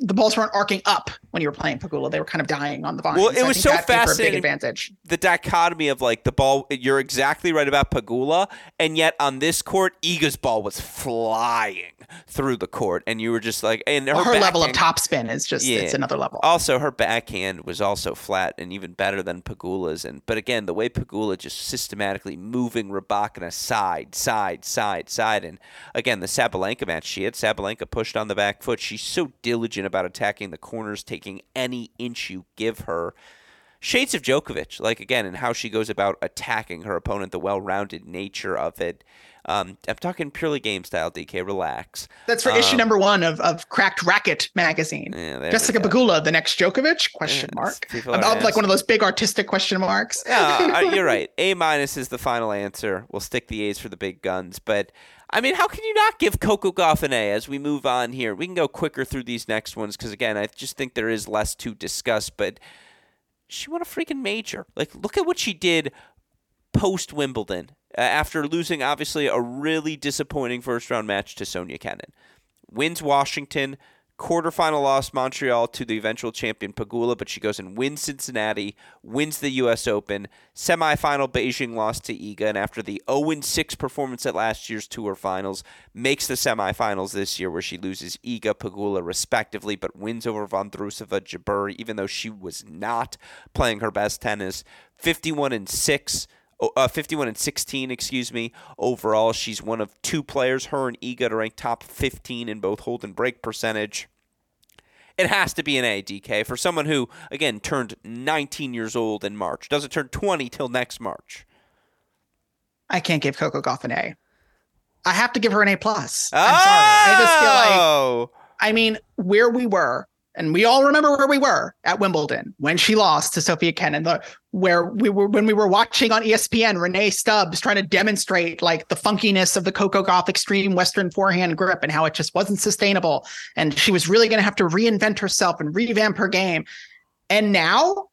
S2: the balls weren't arcing up when you were playing Pegula, They were kind of dying on the vine.
S1: Well, it was so fascinating.
S2: big advantage.
S1: The dichotomy of like the ball. You're exactly right about Pegula, and yet on this court, Iga's ball was flying through the court, and you were just like, and her,
S2: well, her level of topspin is just yeah. it's another level.
S1: Also, her backhand was also flat and even better than Pegula's. And but again, the way Pegula just systematically moving Rybakina side, side, side, side, and again the Sabalenka match, she had Sabalenka pushed on the back foot. She's so diligent about attacking the corners, taking any inch you give her. Shades of Djokovic, like again, and how she goes about attacking her opponent, the well-rounded nature of it. Um, I'm talking purely game style, DK. Relax.
S2: That's for um, issue number one of, of Cracked Racquet magazine. Yeah, Jessica Pegula, the next Djokovic? Question yeah, mark. About like one of those big artistic question marks.
S1: yeah, you're right. A minus is the final answer. We'll stick the A's for the big guns, but I mean, how can you not give Coco Gauff an A as we move on here? We can go quicker through these next ones because, again, I just think there is less to discuss, but she won a freaking major. Like, look at what she did post Wimbledon uh, after losing, obviously, a really disappointing first round match to Sofia Kenin. Wins Washington, quarterfinal loss Montreal to the eventual champion Pegula, but she goes and wins Cincinnati, wins the U.S. Open, semifinal Beijing loss to Iga, and after the 0-6 performance at last year's Tour Finals, makes the semifinals this year where she loses Iga, Pegula respectively, but wins over Vondrousova, Jabeur, even though she was not playing her best tennis, 51 and 6 uh, 51 and 16, excuse me. Overall, she's one of two players, her and Iga, to rank top 15 in both hold and break percentage. It has to be an A, DK, for someone who, again, turned 19 years old in March. Doesn't turn 20 till next March.
S2: I can't give Coco Gauff an A. I have to give her an A plus.
S1: I'm oh! sorry. I just feel like
S2: oh! I mean, where we were, and we all remember where we were at Wimbledon when she lost to Sofia Kenin, the, where we were when we were watching on ESPN, Rennae Stubbs trying to demonstrate like the funkiness of the Coco Gauff extreme Western forehand grip and how it just wasn't sustainable. And she was really going to have to reinvent herself and revamp her game. And now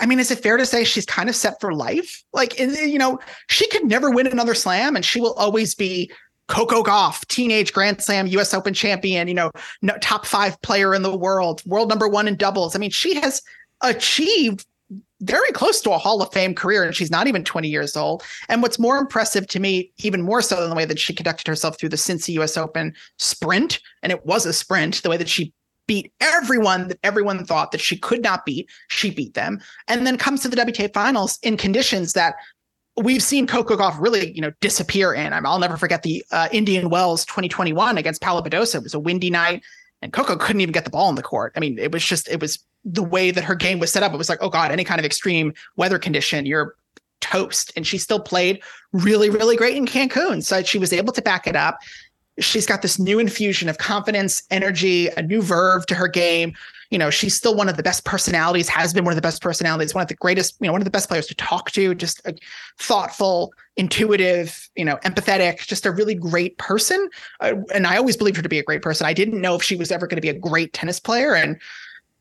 S2: I mean, is it fair to say she's kind of set for life? Like, you know, she could never win another slam and she will always be Coco Gauff, teenage Grand Slam US Open champion, you know, top five player in the world, world number one in doubles. I mean, she has achieved very close to a Hall of Fame career, and she's not even 20 years old. And what's more impressive to me, even more so than the way that she conducted herself through the Cincy US Open sprint, and it was a sprint, the way that she beat everyone that everyone thought that she could not beat, she beat them, and then comes to the WTA finals in conditions that we've seen Coco Gauff really, you know, disappear in. I will never forget the uh, Indian Wells 2021 against Paula Badosa. It was a windy night, and Coco couldn't even get the ball in the court. I mean, it was just it was the way that her game was set up. It was like, oh god, any kind of extreme weather condition, you're toast. And she still played really, really great in Cancun. So she was able to back it up. She's got this new infusion of confidence, energy, a new verve to her game you know, she's still one of the best personalities, has been one of the best personalities, one of the greatest, you know, one of the best players to talk to, just a thoughtful, intuitive, you know, empathetic, just a really great person. Uh, and I always believed her to be a great person. I didn't know if she was ever going to be a great tennis player. And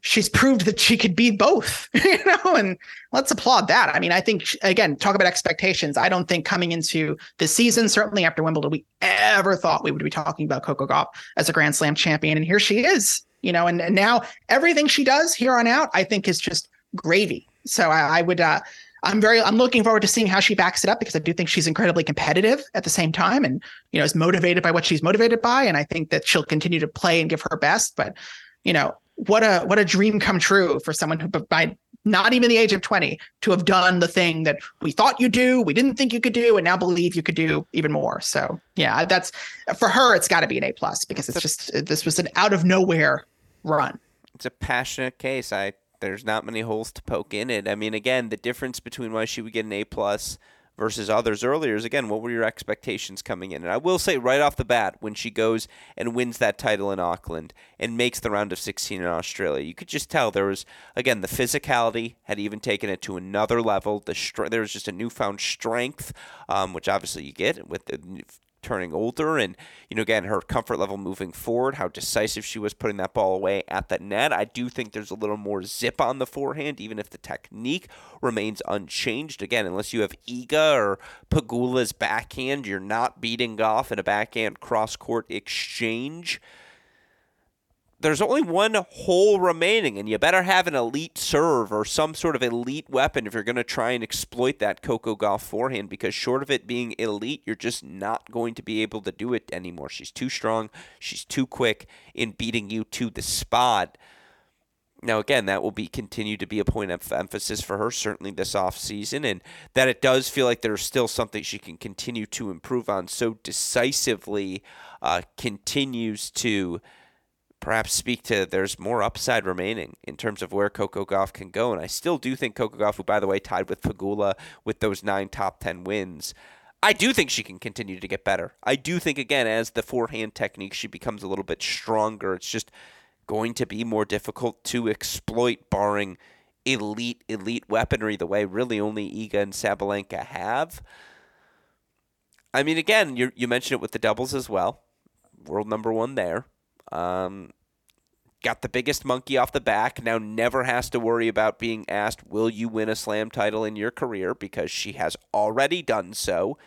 S2: she's proved that she could be both, you know, and let's applaud that. I mean, I think, again, talk about expectations. I don't think coming into the season, certainly after Wimbledon, we ever thought we would be talking about Coco Gauff as a Grand Slam champion. And here she is you know, and, and now everything she does here on out, I think is just gravy. So I, I would, uh, I'm very, I'm looking forward to seeing how she backs it up because I do think she's incredibly competitive at the same time, and you know, is motivated by what she's motivated by, and I think that she'll continue to play and give her best. But you know, what a what a dream come true for someone who by not even the age of 20 to have done the thing that we thought you do we didn't think you could do and now believe you could do even more so yeah that's for her it's got to be an a plus because it's just this was an out of nowhere run.
S1: It's a passionate case. I there's not many holes to poke in it. I mean, again, the difference between why she would get an A plus versus others earlier is again, what were your expectations coming in? And I will say right off the bat, when she goes and wins that title in Auckland and makes the round of 16 in Australia, you could just tell there was again the physicality had even taken it to another level. The str- there was just a newfound strength, um, which obviously you get with the turning older and you know again her comfort level moving forward how decisive she was putting that ball away at the net. I do think there's a little more zip on the forehand even if the technique remains unchanged. Again unless you have iga or pegula's backhand you're not beating Gauff in a backhand cross court exchange there's only one hole remaining, and you better have an elite serve or some sort of elite weapon if you're going to try and exploit that Coco Gauff forehand. Because short of it being elite, you're just not going to be able to do it anymore. She's too strong. She's too quick in beating you to the spot. Now, again, that will be continue to be a point of emphasis for her, certainly this off season, and that it does feel like there's still something she can continue to improve on so decisively uh, continues to perhaps speak to there's more upside remaining in terms of where Coco Gauff can go. And I still do think Coco Gauff, who by the way tied with Pegula with those nine top ten wins, I do think she can continue to get better. I do think again as the forehand technique she becomes a little bit stronger. It's just going to be more difficult to exploit, barring elite elite weaponry the way really only Iga and Sabalenka have. I mean, again, you you mentioned it with the doubles as well. World number one there. Um, got the biggest monkey off the back. Now never has to worry about being asked, "Will you win a slam title in your career?" because she has already done so.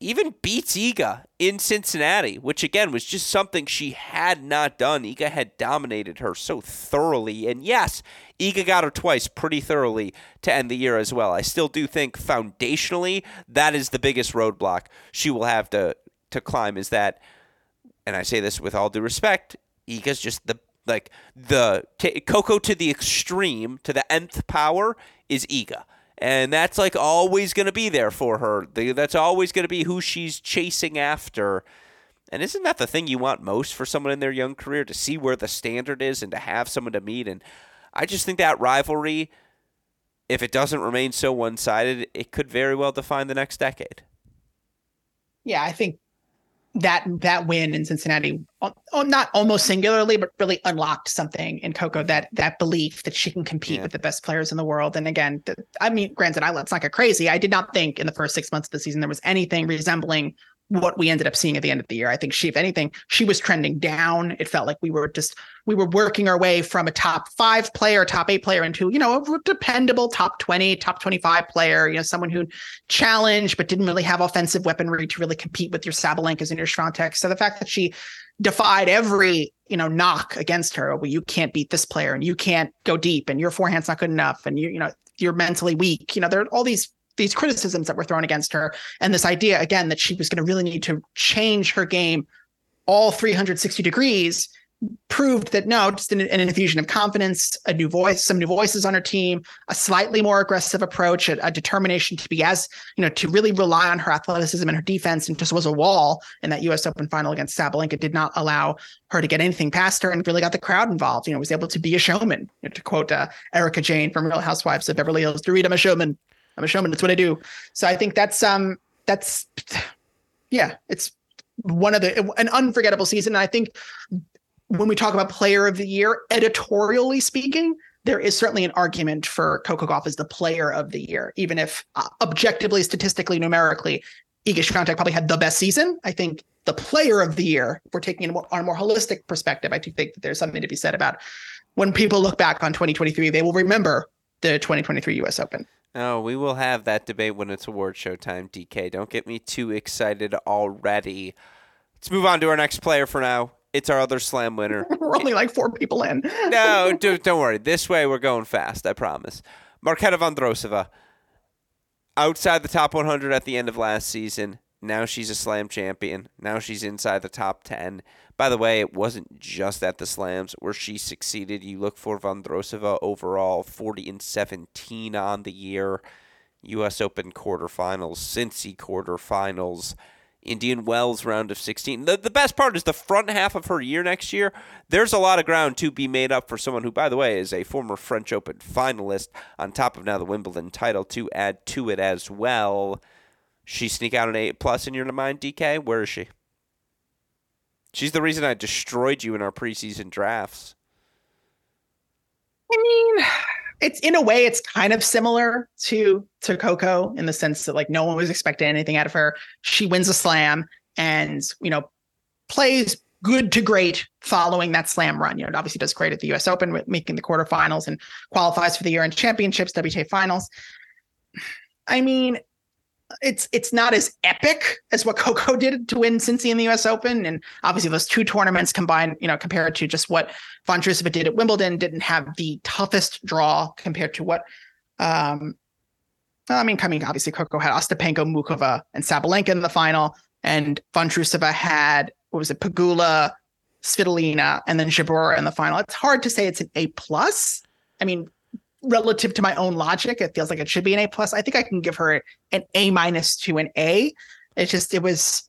S1: Even beats Iga in Cincinnati, which again was just something she had not done. Iga had dominated her so thoroughly, and yes, Iga got her twice pretty thoroughly to end the year as well. I still do think foundationally that is the biggest roadblock she will have to to climb is that and I say this with all due respect, Iga's just the like the t- Coco to the extreme, to the nth power is Iga. And that's like always going to be there for her. The, that's always going to be who she's chasing after. And isn't that the thing you want most for someone in their young career to see where the standard is and to have someone to meet? And I just think that rivalry, if it doesn't remain so one sided, it could very well define the next decade.
S2: Yeah, I think that that win in Cincinnati, not almost singularly, but really unlocked something in Coco that that belief that she can compete yeah. with the best players in the world. And again, I mean, granted, I let's not get crazy. I did not think in the first six months of the season there was anything resembling what we ended up seeing at the end of the year. I think she, if anything, she was trending down. It felt like we were just we were working our way from a top five player, top eight player into you know a dependable top twenty, top twenty five player. You know, someone who challenged but didn't really have offensive weaponry to really compete with your Sabalenkas and your Swiatek. So the fact that she defied every you know knock against her, well, you can't beat this player and you can't go deep and your forehand's not good enough and you you know you're mentally weak. You know, there are all these these criticisms that were thrown against her and this idea again that she was going to really need to change her game all 360 degrees proved that no, just an, an, infusion of confidence, a new voice, some new voices on her team, a slightly more aggressive approach, a, a, determination to be as, you know, to really rely on her athleticism and her defense and just was a wall in that US Open final against Sabalenka did not allow her to get anything past her and really got the crowd involved. You know, was able to be a showman, you know, to quote uh, Erika Jayne from Real Housewives of Beverly Hills, to read I'm a showman. I'm a showman. That's what I do. So I think that's um that's yeah, it's one of the an unforgettable season. And I think when we talk about player of the year, editorially speaking, there is certainly an argument for Coco Gauff as the player of the year, even if uh, objectively, statistically, numerically, Iga Swiatek probably had the best season. I think the player of the year, if we're taking it on a more holistic perspective, I do think that there's something to be said about when people look back on 2023, they will remember the 2023 U.S. Open.
S1: Oh, we will have that debate when it's award show time, DK. Don't get me too excited already. Let's move on to our next player for now. It's our other slam winner.
S2: we're only like four people in.
S1: no, don't, don't worry. This way we're going fast, I promise. Marketa Vondrousova, outside the top 100 at the end of last season. Now she's a slam champion. Now she's inside the top 10. By the way, it wasn't just at the slams where she succeeded. You look for Vondrousova overall, 40 and 17 on the year. U.S. Open quarterfinals, Cincy quarterfinals, Indian Wells round of 16. The, the best part is the front half of her year next year. There's a lot of ground to be made up for someone who, by the way, is a former French Open finalist, on top of now the Wimbledon title to add to it as well. She sneak out an 8 plus in your mind, DK? Where is she? She's the reason I destroyed you in our preseason drafts.
S2: I mean, it's in a way it's kind of similar to to Coco in the sense that like no one was expecting anything out of her. She wins a slam and you know plays good to great following that slam run. You know, it obviously does great at the US Open, making the quarterfinals and qualifies for the year end championships, WTA finals. I mean, it's it's not as epic as what Coco did to win Cincy in the U.S. Open, and obviously those two tournaments combined, you know, compared to just what Vondrousova did at Wimbledon, didn't have the toughest draw compared to what. Um, I mean, coming obviously Coco had Ostapenko, Muchova, and Sabalenka in the final, and Vondrousova had what was it, Pegula, Svitolina, and then Jabeur in the final. It's hard to say it's an A plus. I mean, relative to my own logic, it feels like it should be an A plus. I think I can give her an A minus to an A. It's just it was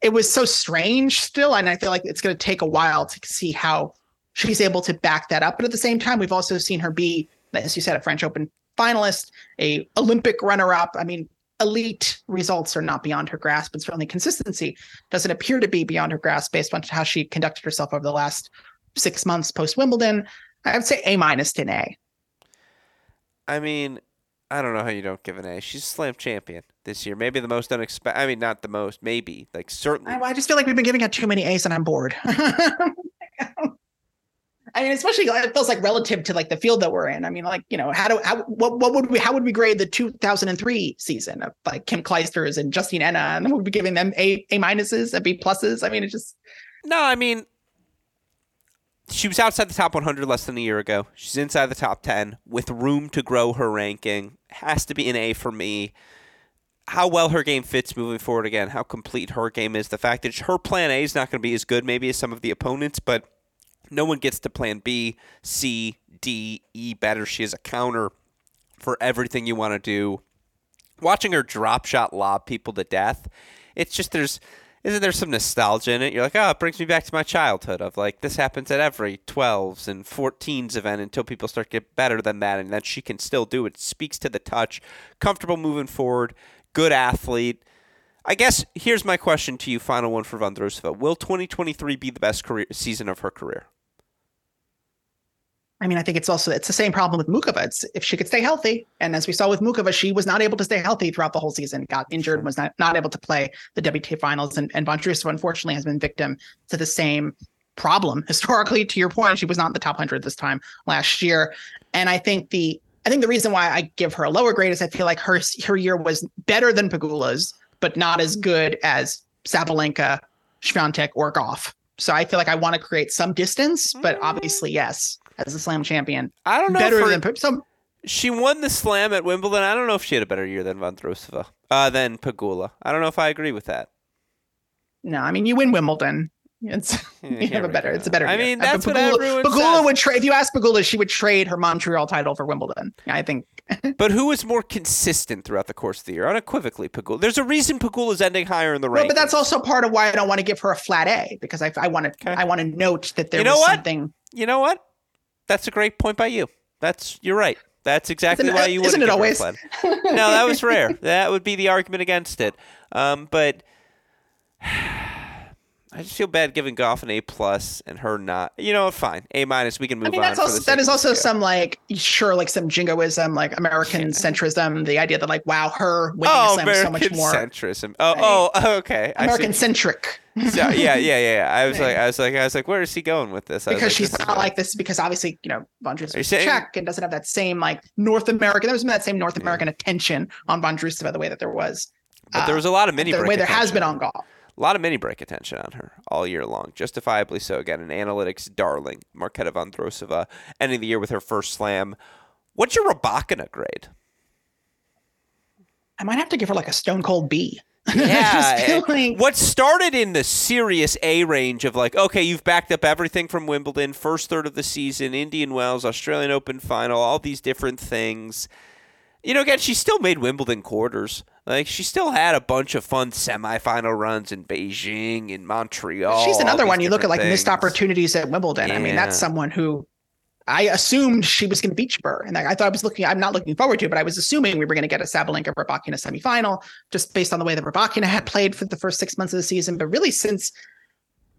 S2: it was so strange still, and I feel like it's going to take a while to see how she's able to back that up. But at the same time, we've also seen her be, as you said, a French Open finalist, a Olympic runner up. I mean, elite results are not beyond her grasp, and certainly consistency doesn't appear to be beyond her grasp based on how she conducted herself over the last six months post Wimbledon. I would say A minus to an A.
S1: I mean, I don't know how you don't give an A. She's a slam champion this year. Maybe the most unexpected. I mean, not the most. Maybe like certainly.
S2: I, I just feel like we've been giving out too many A's, and I'm bored. I mean, especially it feels like relative to like the field that we're in. I mean, like you know, how do how what what would we how would we grade the 2003 season of like Kim Clijsters and Justine Henin, and would we be giving them A A minuses, a B pluses? I mean, it just.
S1: No, I mean, she was outside the top 100 less than a year ago. She's inside the top 10 with room to grow her ranking. Has to be an A for me. How well her game fits moving forward again, how complete her game is. The fact that her plan A is not going to be as good maybe as some of the opponents, but no one gets to plan B, C, D, E better. She has a counter for everything you want to do. Watching her drop shot lob people to death, it's just there's isn't there some nostalgia in it? You're like, oh, it brings me back to my childhood of like this happens at every 12s and 14s event until people start to get better than that, and that she can still do it. Speaks to the touch, comfortable moving forward, good athlete. I guess here's my question to you, final one for Vondrousova. Will 2023 be the best career season of her career?
S2: I mean, I think it's also it's the same problem with Muchova. It's if she could stay healthy, and as we saw with Muchova, she was not able to stay healthy throughout the whole season. Got injured, was not not able to play the WTA finals, and and Vondrousova unfortunately has been victim to the same problem historically. To your point, she was not in the top hundred this time last year, and I think the I think the reason why I give her a lower grade is I feel like her her year was better than Pegula's, but not as mm-hmm. good as Sabalenka, Swiatek, or Gauff. So I feel like I want to create some distance, but mm. obviously, yes, as a slam champion.
S1: I don't know.
S2: Better than some.
S1: She won the slam at Wimbledon. I don't know if she had a better year than Vondrousova, uh, than Pegula. I don't know if I agree with that.
S2: No, I mean you win Wimbledon. It's you have a better. It's a better.
S1: I
S2: year.
S1: mean that's
S2: Pegula,
S1: what everyone
S2: Pegula
S1: says.
S2: would trade. If you ask Pegula, she would trade her Montreal title for Wimbledon. I think.
S1: but who was more consistent throughout the course of the year? Unequivocally, Pegula. There's a reason Pegula is ending higher in the rankings.
S2: Well, but that's also part of why I don't want to give her a flat A because I, I want to.
S1: Okay.
S2: I want to note that there
S1: You know
S2: was
S1: what?
S2: something.
S1: You know what? That's a great point by you. That's you're right. That's exactly
S2: Isn't
S1: why you
S2: isn't
S1: wouldn't
S2: it
S1: her a
S2: always?
S1: No, that was rare. That would be the argument against it. Um, but I just feel bad giving Gauff an A plus and her not. You know, fine. A minus. We can move
S2: I mean, that's
S1: for
S2: also that is also
S1: scale.
S2: some like sure like some jingoism, like American centrism. The idea that like wow, her winning
S1: Oh,
S2: slam is so much more
S1: centrism. Oh, oh, okay.
S2: American centric.
S1: So, yeah, yeah, yeah, yeah. I was like, I was like, I was like, where is he going with this?
S2: Because
S1: like,
S2: she's
S1: this
S2: not like this because obviously you know
S1: you
S2: is
S1: saying-
S2: Czech and doesn't have that same like North American there was that same North American attention on Vondrousova the way that there was
S1: But there uh, was a lot of mini
S2: the way there has been on Gauff.
S1: A lot of mini break attention on her all year long, justifiably so. Again, an analytics darling, Marketa Vondrousova, ending the year with her first slam. What's your Rybakina grade?
S2: I might have to give her like a stone cold B.
S1: Yeah, eh,
S2: like
S1: what started in the serious A range of like, okay, you've backed up everything from Wimbledon, first third of the season, Indian Wells, Australian Open final, all these different things. You know, again, she still made Wimbledon quarters. Like she still had a bunch of fun semifinal runs in Beijing, in Montreal.
S2: she's another one. You look at like missed opportunities at Wimbledon. I mean, that's someone who I assumed she was going to beat her, and I thought I was looking. I'm not looking forward to, it, but I was assuming we were going to get a Sabalenka Rybakina semifinal, just based on the way that Rybakina had played for the first six months of the season. But really, since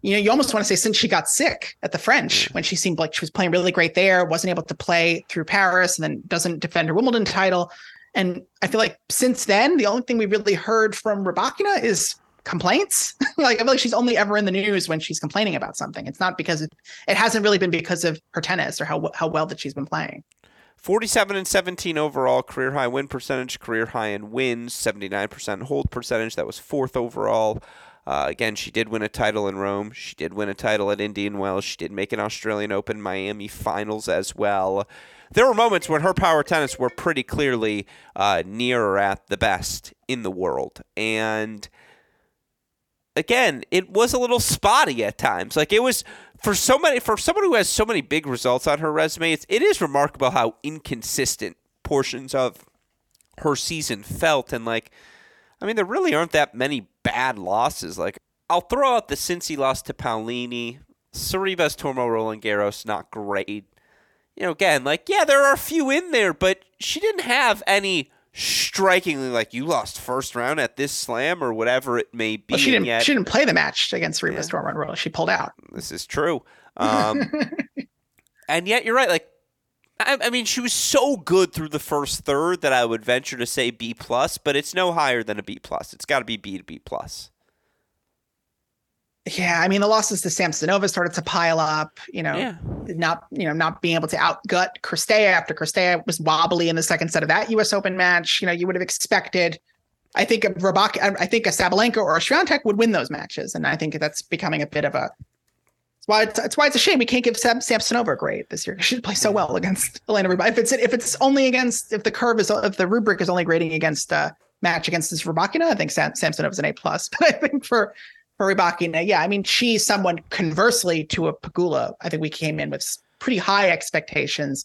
S2: you know, you almost want to say since she got sick at the French, when she seemed like she was playing really great there, wasn't able to play through Paris, and then doesn't defend her Wimbledon title. And I feel like since then, the only thing we really heard from Rybakina is complaints. like I feel like she's only ever in the news when she's complaining about something. It's not because it, it hasn't really been because of her tennis or how how well that she's been playing.
S1: 47 and 17 overall, career high win percentage, career high in wins, 79% hold percentage. That was fourth overall. Uh, again, she did win a title in Rome. She did win a title at Indian Wells. She did make an Australian Open Miami finals as well. There were moments when her power tennis were pretty clearly uh, near or at the best in the world. And again, it was a little spotty at times. Like it was for so many for someone who has so many big results on her resume. It's, it is remarkable how inconsistent portions of her season felt. And like, I mean, there really aren't that many bad losses. Like, I'll throw out the Cincy loss to Paolini, Sorribes, Tormo, Roland Garros, not great. You know, again, like, yeah, there are a few in there, but she didn't have any strikingly like you lost first round at this slam or whatever it may be.
S2: Well, she didn't
S1: yet-
S2: she didn't play the match against Reba Storm on. She pulled out.
S1: this is true. Um, and yet, you're right. Like, I, I mean, she was so good through the first third that I would venture to say B plus, but it's no higher than a B plus. It's got to be B to B plus.
S2: Yeah, I mean the losses to Samsonova started to pile up. You know,
S1: Yeah.
S2: not you know not being able to outgut Cirstea after Cirstea was wobbly in the second set of that U.S. Open match. You know, you would have expected. I think a Rabak, I think a Sabalenka or a Swiatek would win those matches, and I think that's becoming a bit of a. It's why it's, it's why it's a shame we can't give Sam, Samsonova a grade this year. She played so well against Elena Rybakina. If it's if it's only against if the curve is if the rubric is only grading against uh match against this Rybakina, I think Sam, Samsonova's an A plus. But I think for for Rybakina, yeah, I mean she's someone conversely to a Pegula. I think we came in with pretty high expectations.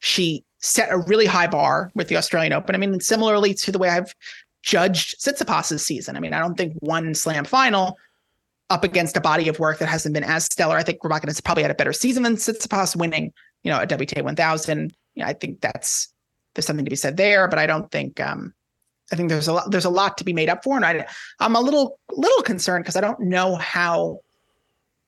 S2: She set a really high bar with the Australian Open. I mean, similarly to the way I've judged Tsitsipas's season. I mean, I don't think one slam final up against a body of work that hasn't been as stellar. I think Rybakina has probably had a better season than Tsitsipas winning, you know, a WTA 1000. You know, I think that's there's something to be said there, but I don't think um, I think there's a lot there's a lot to be made up for, and I I'm a little little concerned because I don't know how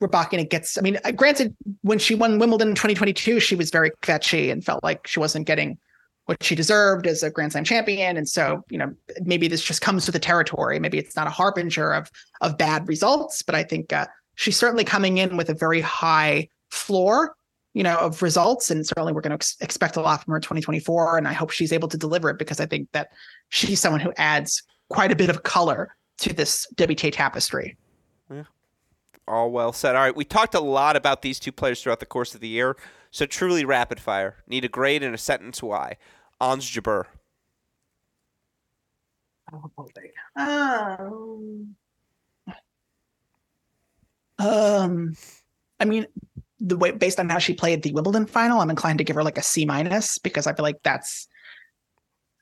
S2: Rybakina gets. I mean, uh, granted, when she won Wimbledon in 2022, she was very fetchy and felt like she wasn't getting what she deserved as a Grand Slam champion, and so you know maybe this just comes with the territory. Maybe it's not a harbinger of of bad results, but I think uh, she's certainly coming in with a very high floor you know, of results. And certainly we're going to ex- expect a lot from her 2024. And I hope she's able to deliver it because I think that she's someone who adds quite a bit of color to this WTA tapestry.
S1: Yeah. All well said. All right. We talked a lot about these two players throughout the course of the year. So truly rapid fire. Need a grade and a sentence why. Ons Jabeur.
S2: Um, um, I mean, the way based on how she played the Wimbledon final, I'm inclined to give her like a C minus because I feel like that's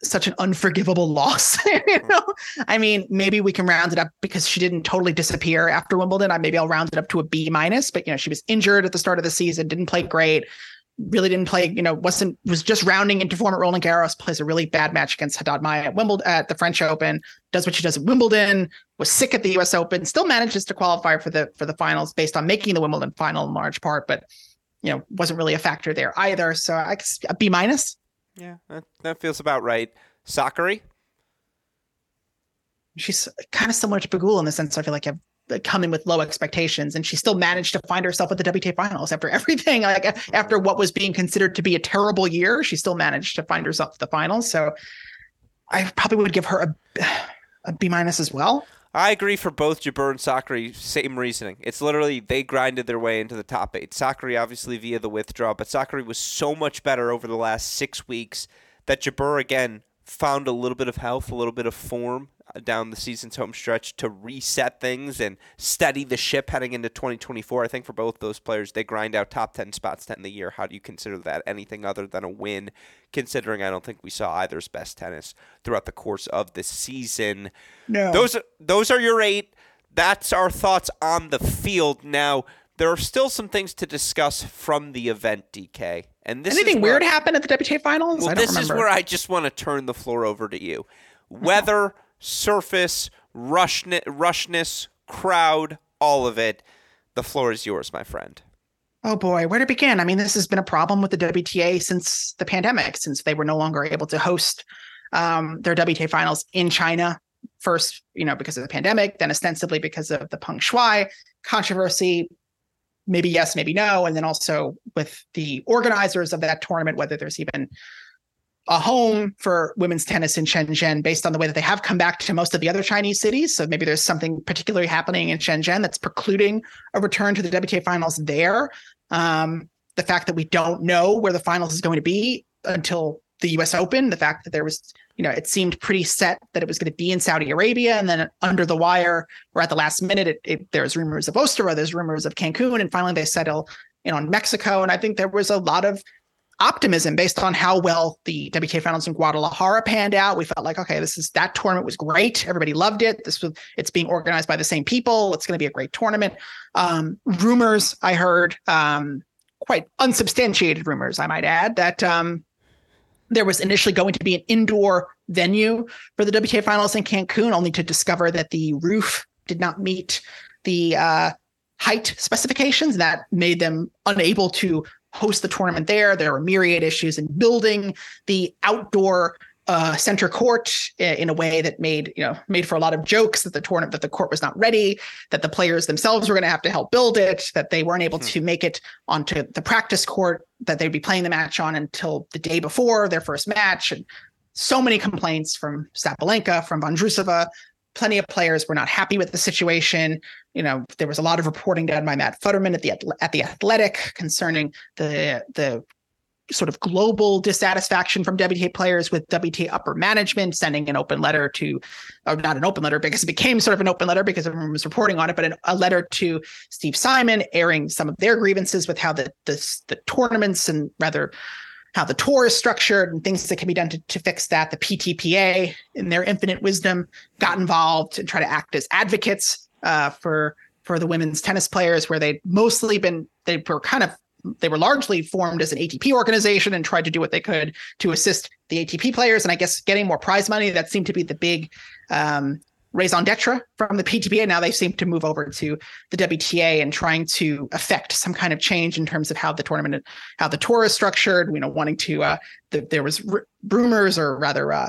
S2: such an unforgivable loss. you know, I mean, maybe we can round it up because she didn't totally disappear after Wimbledon. I maybe I'll round it up to a B minus. But you know, she was injured at the start of the season, didn't play great, really didn't play. You know, wasn't was just rounding into form at Roland Garros. Plays a really bad match against Haddad Maia at Wimbledon at the French Open. Does what she does at Wimbledon. Was sick at the U.S. Open. Still manages to qualify for the for the finals based on making the Wimbledon final in large part, but you know wasn't really a factor there either. So I guess a B minus.
S1: Yeah, that, that feels about right. Sakkari?
S2: She's kind of similar to Pegula in the sense I feel like I've come in with low expectations and she still managed to find herself at the WTA finals after everything like after what was being considered to be a terrible year she still managed to find herself at the finals so I probably would give her a a B minus as well
S1: I agree for both Jabeur and Sakkari. Same reasoning. It's literally they grinded their way into the top eight. Sakkari obviously via the withdrawal, but Sakkari was so much better over the last six weeks that Jabeur again found a little bit of health, a little bit of form uh, down the season's home stretch to reset things and steady the ship heading into 2024. I think for both those players, they grind out top 10 spots to end the year. How do you consider that anything other than a win, considering I don't think we saw either's best tennis throughout the course of the season?
S2: No.
S1: Those, those are your eight. That's our thoughts on the field. Now, there are still some things to discuss from the event, DK. And this
S2: anything weird happened at the WTA finals?
S1: Well, this remember. is where I just want to turn the floor over to you. Weather, surface, rushness, rushness, crowd, all of it. The floor is yours, my friend.
S2: Oh boy, where to begin? I mean, this has been a problem with the WTA since the pandemic, since they were no longer able to host um, their WTA finals in China. First, you know, because of the pandemic, then ostensibly because of the Peng Shuai controversy, maybe yes, maybe no. And then also with the organizers of that tournament, whether there's even a home for women's tennis in Shenzhen based on the way that they have come back to most of the other Chinese cities. So maybe there's something particularly happening in Shenzhen that's precluding a return to the WTA finals there. Um, the fact that we don't know where the finals is going to be until the US Open, the fact that there was you know, it seemed pretty set that it was going to be in Saudi Arabia, and then under the wire, or at the last minute, it, it, there's rumors of Astana, there's rumors of Cancun, and finally they settle in on Mexico. And I think there was a lot of optimism based on how well the WTA finals in Guadalajara panned out. We felt like, okay, this is that tournament was great. Everybody loved it. This was it's being organized by the same people. It's going to be a great tournament. Um, rumors I heard, um, quite unsubstantiated rumors, I might add, that um, there was initially going to be an indoor venue for the WTA finals in Cancun, only to discover that the roof did not meet the uh, height specifications. That made them unable to host the tournament there. There were myriad issues in building the outdoor uh, center court in a way that made you know made for a lot of jokes that the tournament that the court was not ready, that the players themselves were going to have to help build it, that they weren't able hmm. to make it onto the practice court that they'd be playing the match on until the day before their first match, and so many complaints from Sabalenka, from Vondrousova. Plenty of players were not happy with the situation. You know, there was a lot of reporting done by Matt Futterman at the at the Athletic concerning the the sort of global dissatisfaction from WTA players with WTA upper management, sending an open letter to, or not an open letter because it became sort of an open letter because everyone was reporting on it, but an, a letter to Steve Simon airing some of their grievances with how the the, the tournaments and rather how the tour is structured and things that can be done to, to fix that. The PTPA, in their infinite wisdom, got involved and try to act as advocates uh, for for the women's tennis players, where they'd mostly been they were kind of they were largely formed as an ATP organization and tried to do what they could to assist the ATP players. And I guess getting more prize money that seemed to be the big um, raison d'etre from the PTPA. Now they seem to move over to the WTA and trying to affect some kind of change in terms of how the tournament, how the tour is structured. You know, wanting to. Uh, the, there was r- rumors, or rather, uh,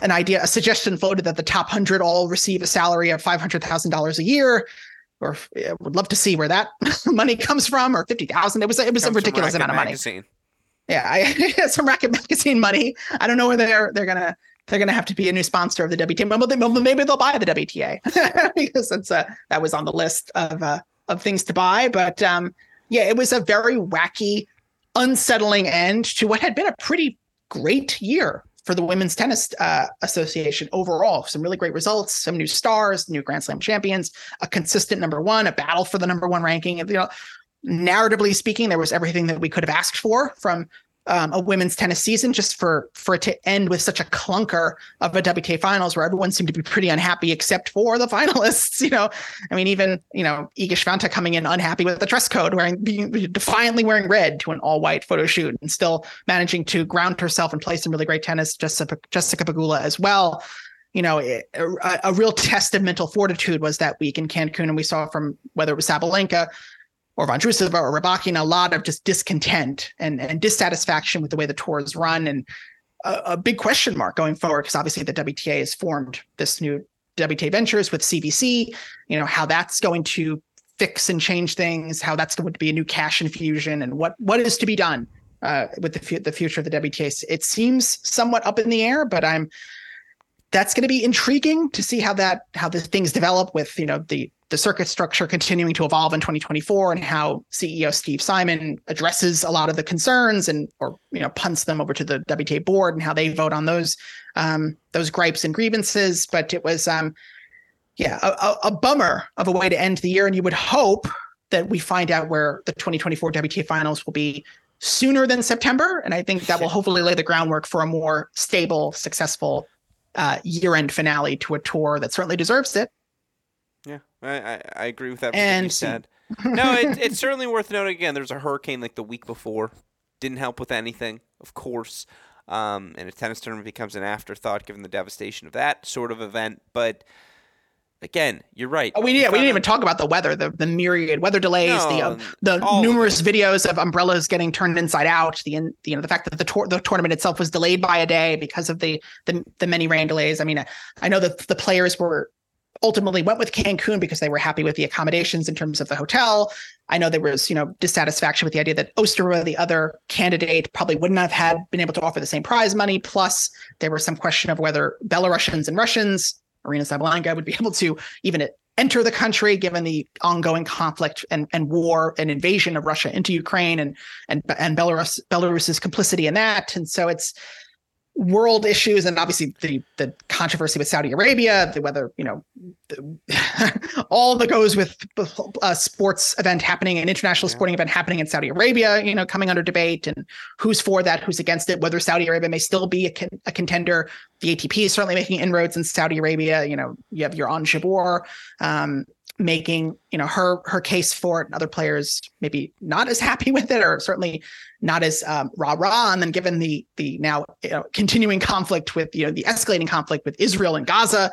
S2: an idea, a suggestion floated that the top hundred all receive a salary of five hundred thousand dollars a year. Or would love to see where that money comes from, or fifty thousand. It was it was a ridiculous amount of money. Magazine. Yeah, I, some Racquet Magazine money. I don't know where they're they're gonna they're going to have to be a new sponsor of the WTA. Maybe they'll buy the WTA because that's uh, that was on the list of uh, of things to buy. But um, yeah, it was a very wacky, unsettling end to what had been a pretty great year for the Women's Tennis uh, Association overall. Some really great results, some new stars, new Grand Slam champions, a consistent number one, a battle for the number one ranking. You know, narratively speaking, there was everything that we could have asked for from um, a women's tennis season just for for it to end with such a clunker of a WTA finals where everyone seemed to be pretty unhappy except for the finalists. You know, I mean, even you know Iga Swiatek coming in unhappy with the dress code, wearing being defiantly wearing red to an all white photo shoot, and still managing to ground herself and play some really great tennis. Jessica Jessica Pegula as well. You know, a, a real test of mental fortitude was that week in Cancun, and we saw from whether it was Sabalenka or von Vondrousova or Rybakina, a lot of just discontent and, and dissatisfaction with the way the tour is run and a, a big question mark going forward because obviously the WTA has formed this new WTA Ventures with CVC, you know, how that's going to fix and change things, how that's going to be a new cash infusion and what what is to be done uh, with the, the future of the WTA. It seems somewhat up in the air, but I'm that's going to be intriguing to see how that how the things develop with you know the the circuit structure continuing to evolve in 2024 and how CEO Steve Simon addresses a lot of the concerns and or you know punts them over to the WTA board and how they vote on those um, those gripes and grievances. But it was um, yeah a, a bummer of a way to end the year, and you would hope that we find out where the 2024 WTA finals will be sooner than September, and I think that will hopefully lay the groundwork for a more stable, successful uh, year-end finale to a tour that certainly deserves it.
S1: Yeah, I, I, agree with everything and you said. no, it, it's certainly worth noting. Again, there's a hurricane like the week before, didn't help with anything, of course. Um, and a tennis tournament becomes an afterthought given the devastation of that sort of event. But again, you're right.
S2: Oh, we, yeah, we didn't even talk about the weather, the, the myriad weather delays, no, the uh, the numerous videos of umbrellas getting turned inside out, the you know the fact that the tour, the tournament itself was delayed by a day because of the the, the many rain delays. I mean, I, I know that the players were ultimately went with Cancun because they were happy with the accommodations in terms of the hotel. I know there was, you know, dissatisfaction with the idea that Osterova, the other candidate, probably wouldn't have had been able to offer the same prize money. Plus, there was some question of whether Belarusians and Russians Aryna Sabalenka would be able to even enter the country given the ongoing conflict and, and war and invasion of Russia into Ukraine and and and Belarus Belarus's complicity in that. And so it's world issues and obviously the the controversy with Saudi Arabia, the whether you know the, all that goes with a uh, sports event happening, an international yeah. sporting event happening in Saudi Arabia, you know, coming under debate and who's for that, who's against it, whether Saudi Arabia may still be a, con- a contender. The ATP is certainly making inroads in Saudi Arabia. You know, you have your Ons Jabeur. Um, making you know her her case for it and other players maybe not as happy with it or certainly not as um, rah rah and then given the the now you know, continuing conflict with you know the escalating conflict with Israel and Gaza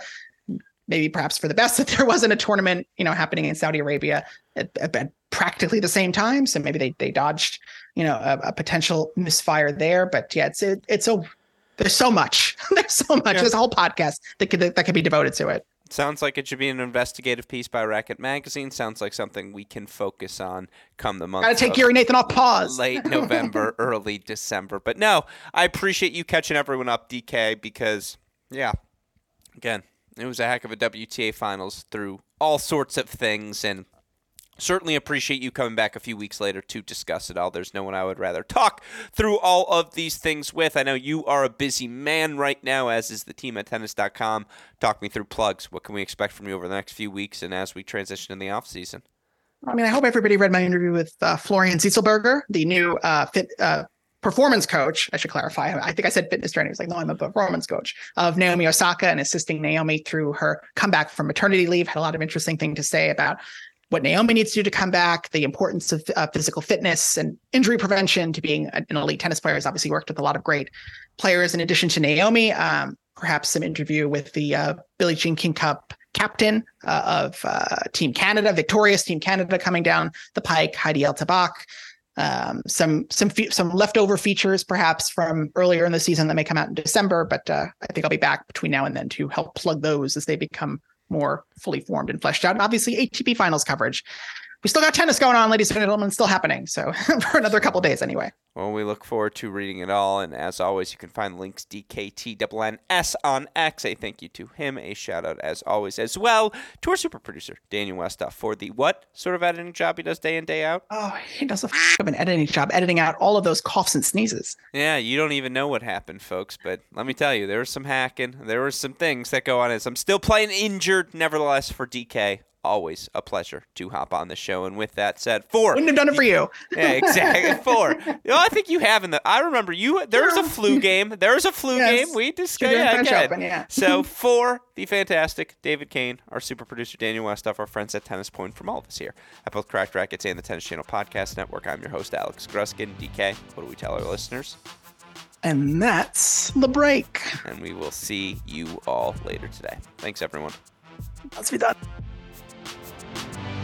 S2: maybe perhaps for the best that there wasn't a tournament you know happening in Saudi Arabia at, at practically the same time. So maybe they they dodged you know a, a potential misfire there. But yeah it's it, it's so there's so much. There's so much. Yeah. there's a whole podcast that could that could be devoted to it
S1: Sounds like it should be an investigative piece by Racquet Magazine. Sounds like something we can focus on come the month.
S2: Gotta take Gary Nathan off pause.
S1: Late November, early December. But no, I appreciate you catching everyone up, DK, because yeah, again, it was a heck of a WTA finals through all sorts of things and certainly appreciate you coming back a few weeks later to discuss it all. There's no one I would rather talk through all of these things with. I know you are a busy man right now, as is the team at tennis.com. Talk me through plugs. What can we expect from you over the next few weeks and as we transition in the off season?
S2: I mean, I hope everybody read my interview with uh, Florian Zitzelsberger, the new uh, fit, uh, performance coach. I should clarify. I think I said fitness trainer. He's like, no, I'm a performance coach of Naomi Osaka and assisting Naomi through her comeback from maternity leave. Had a lot of interesting thing to say about what Naomi needs to do to come back, the importance of uh, physical fitness and injury prevention to being an elite tennis player. Has obviously worked with a lot of great players in addition to Naomi. Um, perhaps some interview with the uh, Billie Jean King Cup captain uh, of uh, Team Canada, victorious Team Canada coming down the pike, Heidi El Tabakh. Um, some some fe- some leftover features perhaps from earlier in the season that may come out in December, but uh, I think I'll be back between now and then to help plug those as they become more fully formed and fleshed out. And obviously ATP finals coverage we still got tennis going on, ladies and gentlemen, still happening. So for another couple days anyway.
S1: Well, we look forward to reading it all. And as always, you can find links DKTNNS on X. A thank you to him. A shout out, as always, as well to our super producer, Daniel Westoff, for the what sort of editing job he does day in, day out?
S2: Oh, he does a f- of an editing job, editing out all of those coughs and sneezes.
S1: Yeah, you don't even know what happened, folks. But let me tell you, there was some hacking. There were some things that go on as I'm still playing injured, nevertheless, for DK always a pleasure to hop on the show. And with that said, four
S2: wouldn't have done it for you.
S1: yeah, exactly. Four. You know, I think you have in the. I remember you. There was a flu game. There was a flu yes. game. We discussed. Yeah, Open, yeah. so for the fantastic David Kane, our super producer Daniel Westoff, our friends at Tennis Point, from all of us here at both Cracked Racquets and the Tennis Channel Podcast Network. I'm your host Alex Gruskin. DK, what do we tell our listeners?
S2: And that's the break.
S1: And we will see you all later today. Thanks, everyone.
S2: Let's be done. Thank you.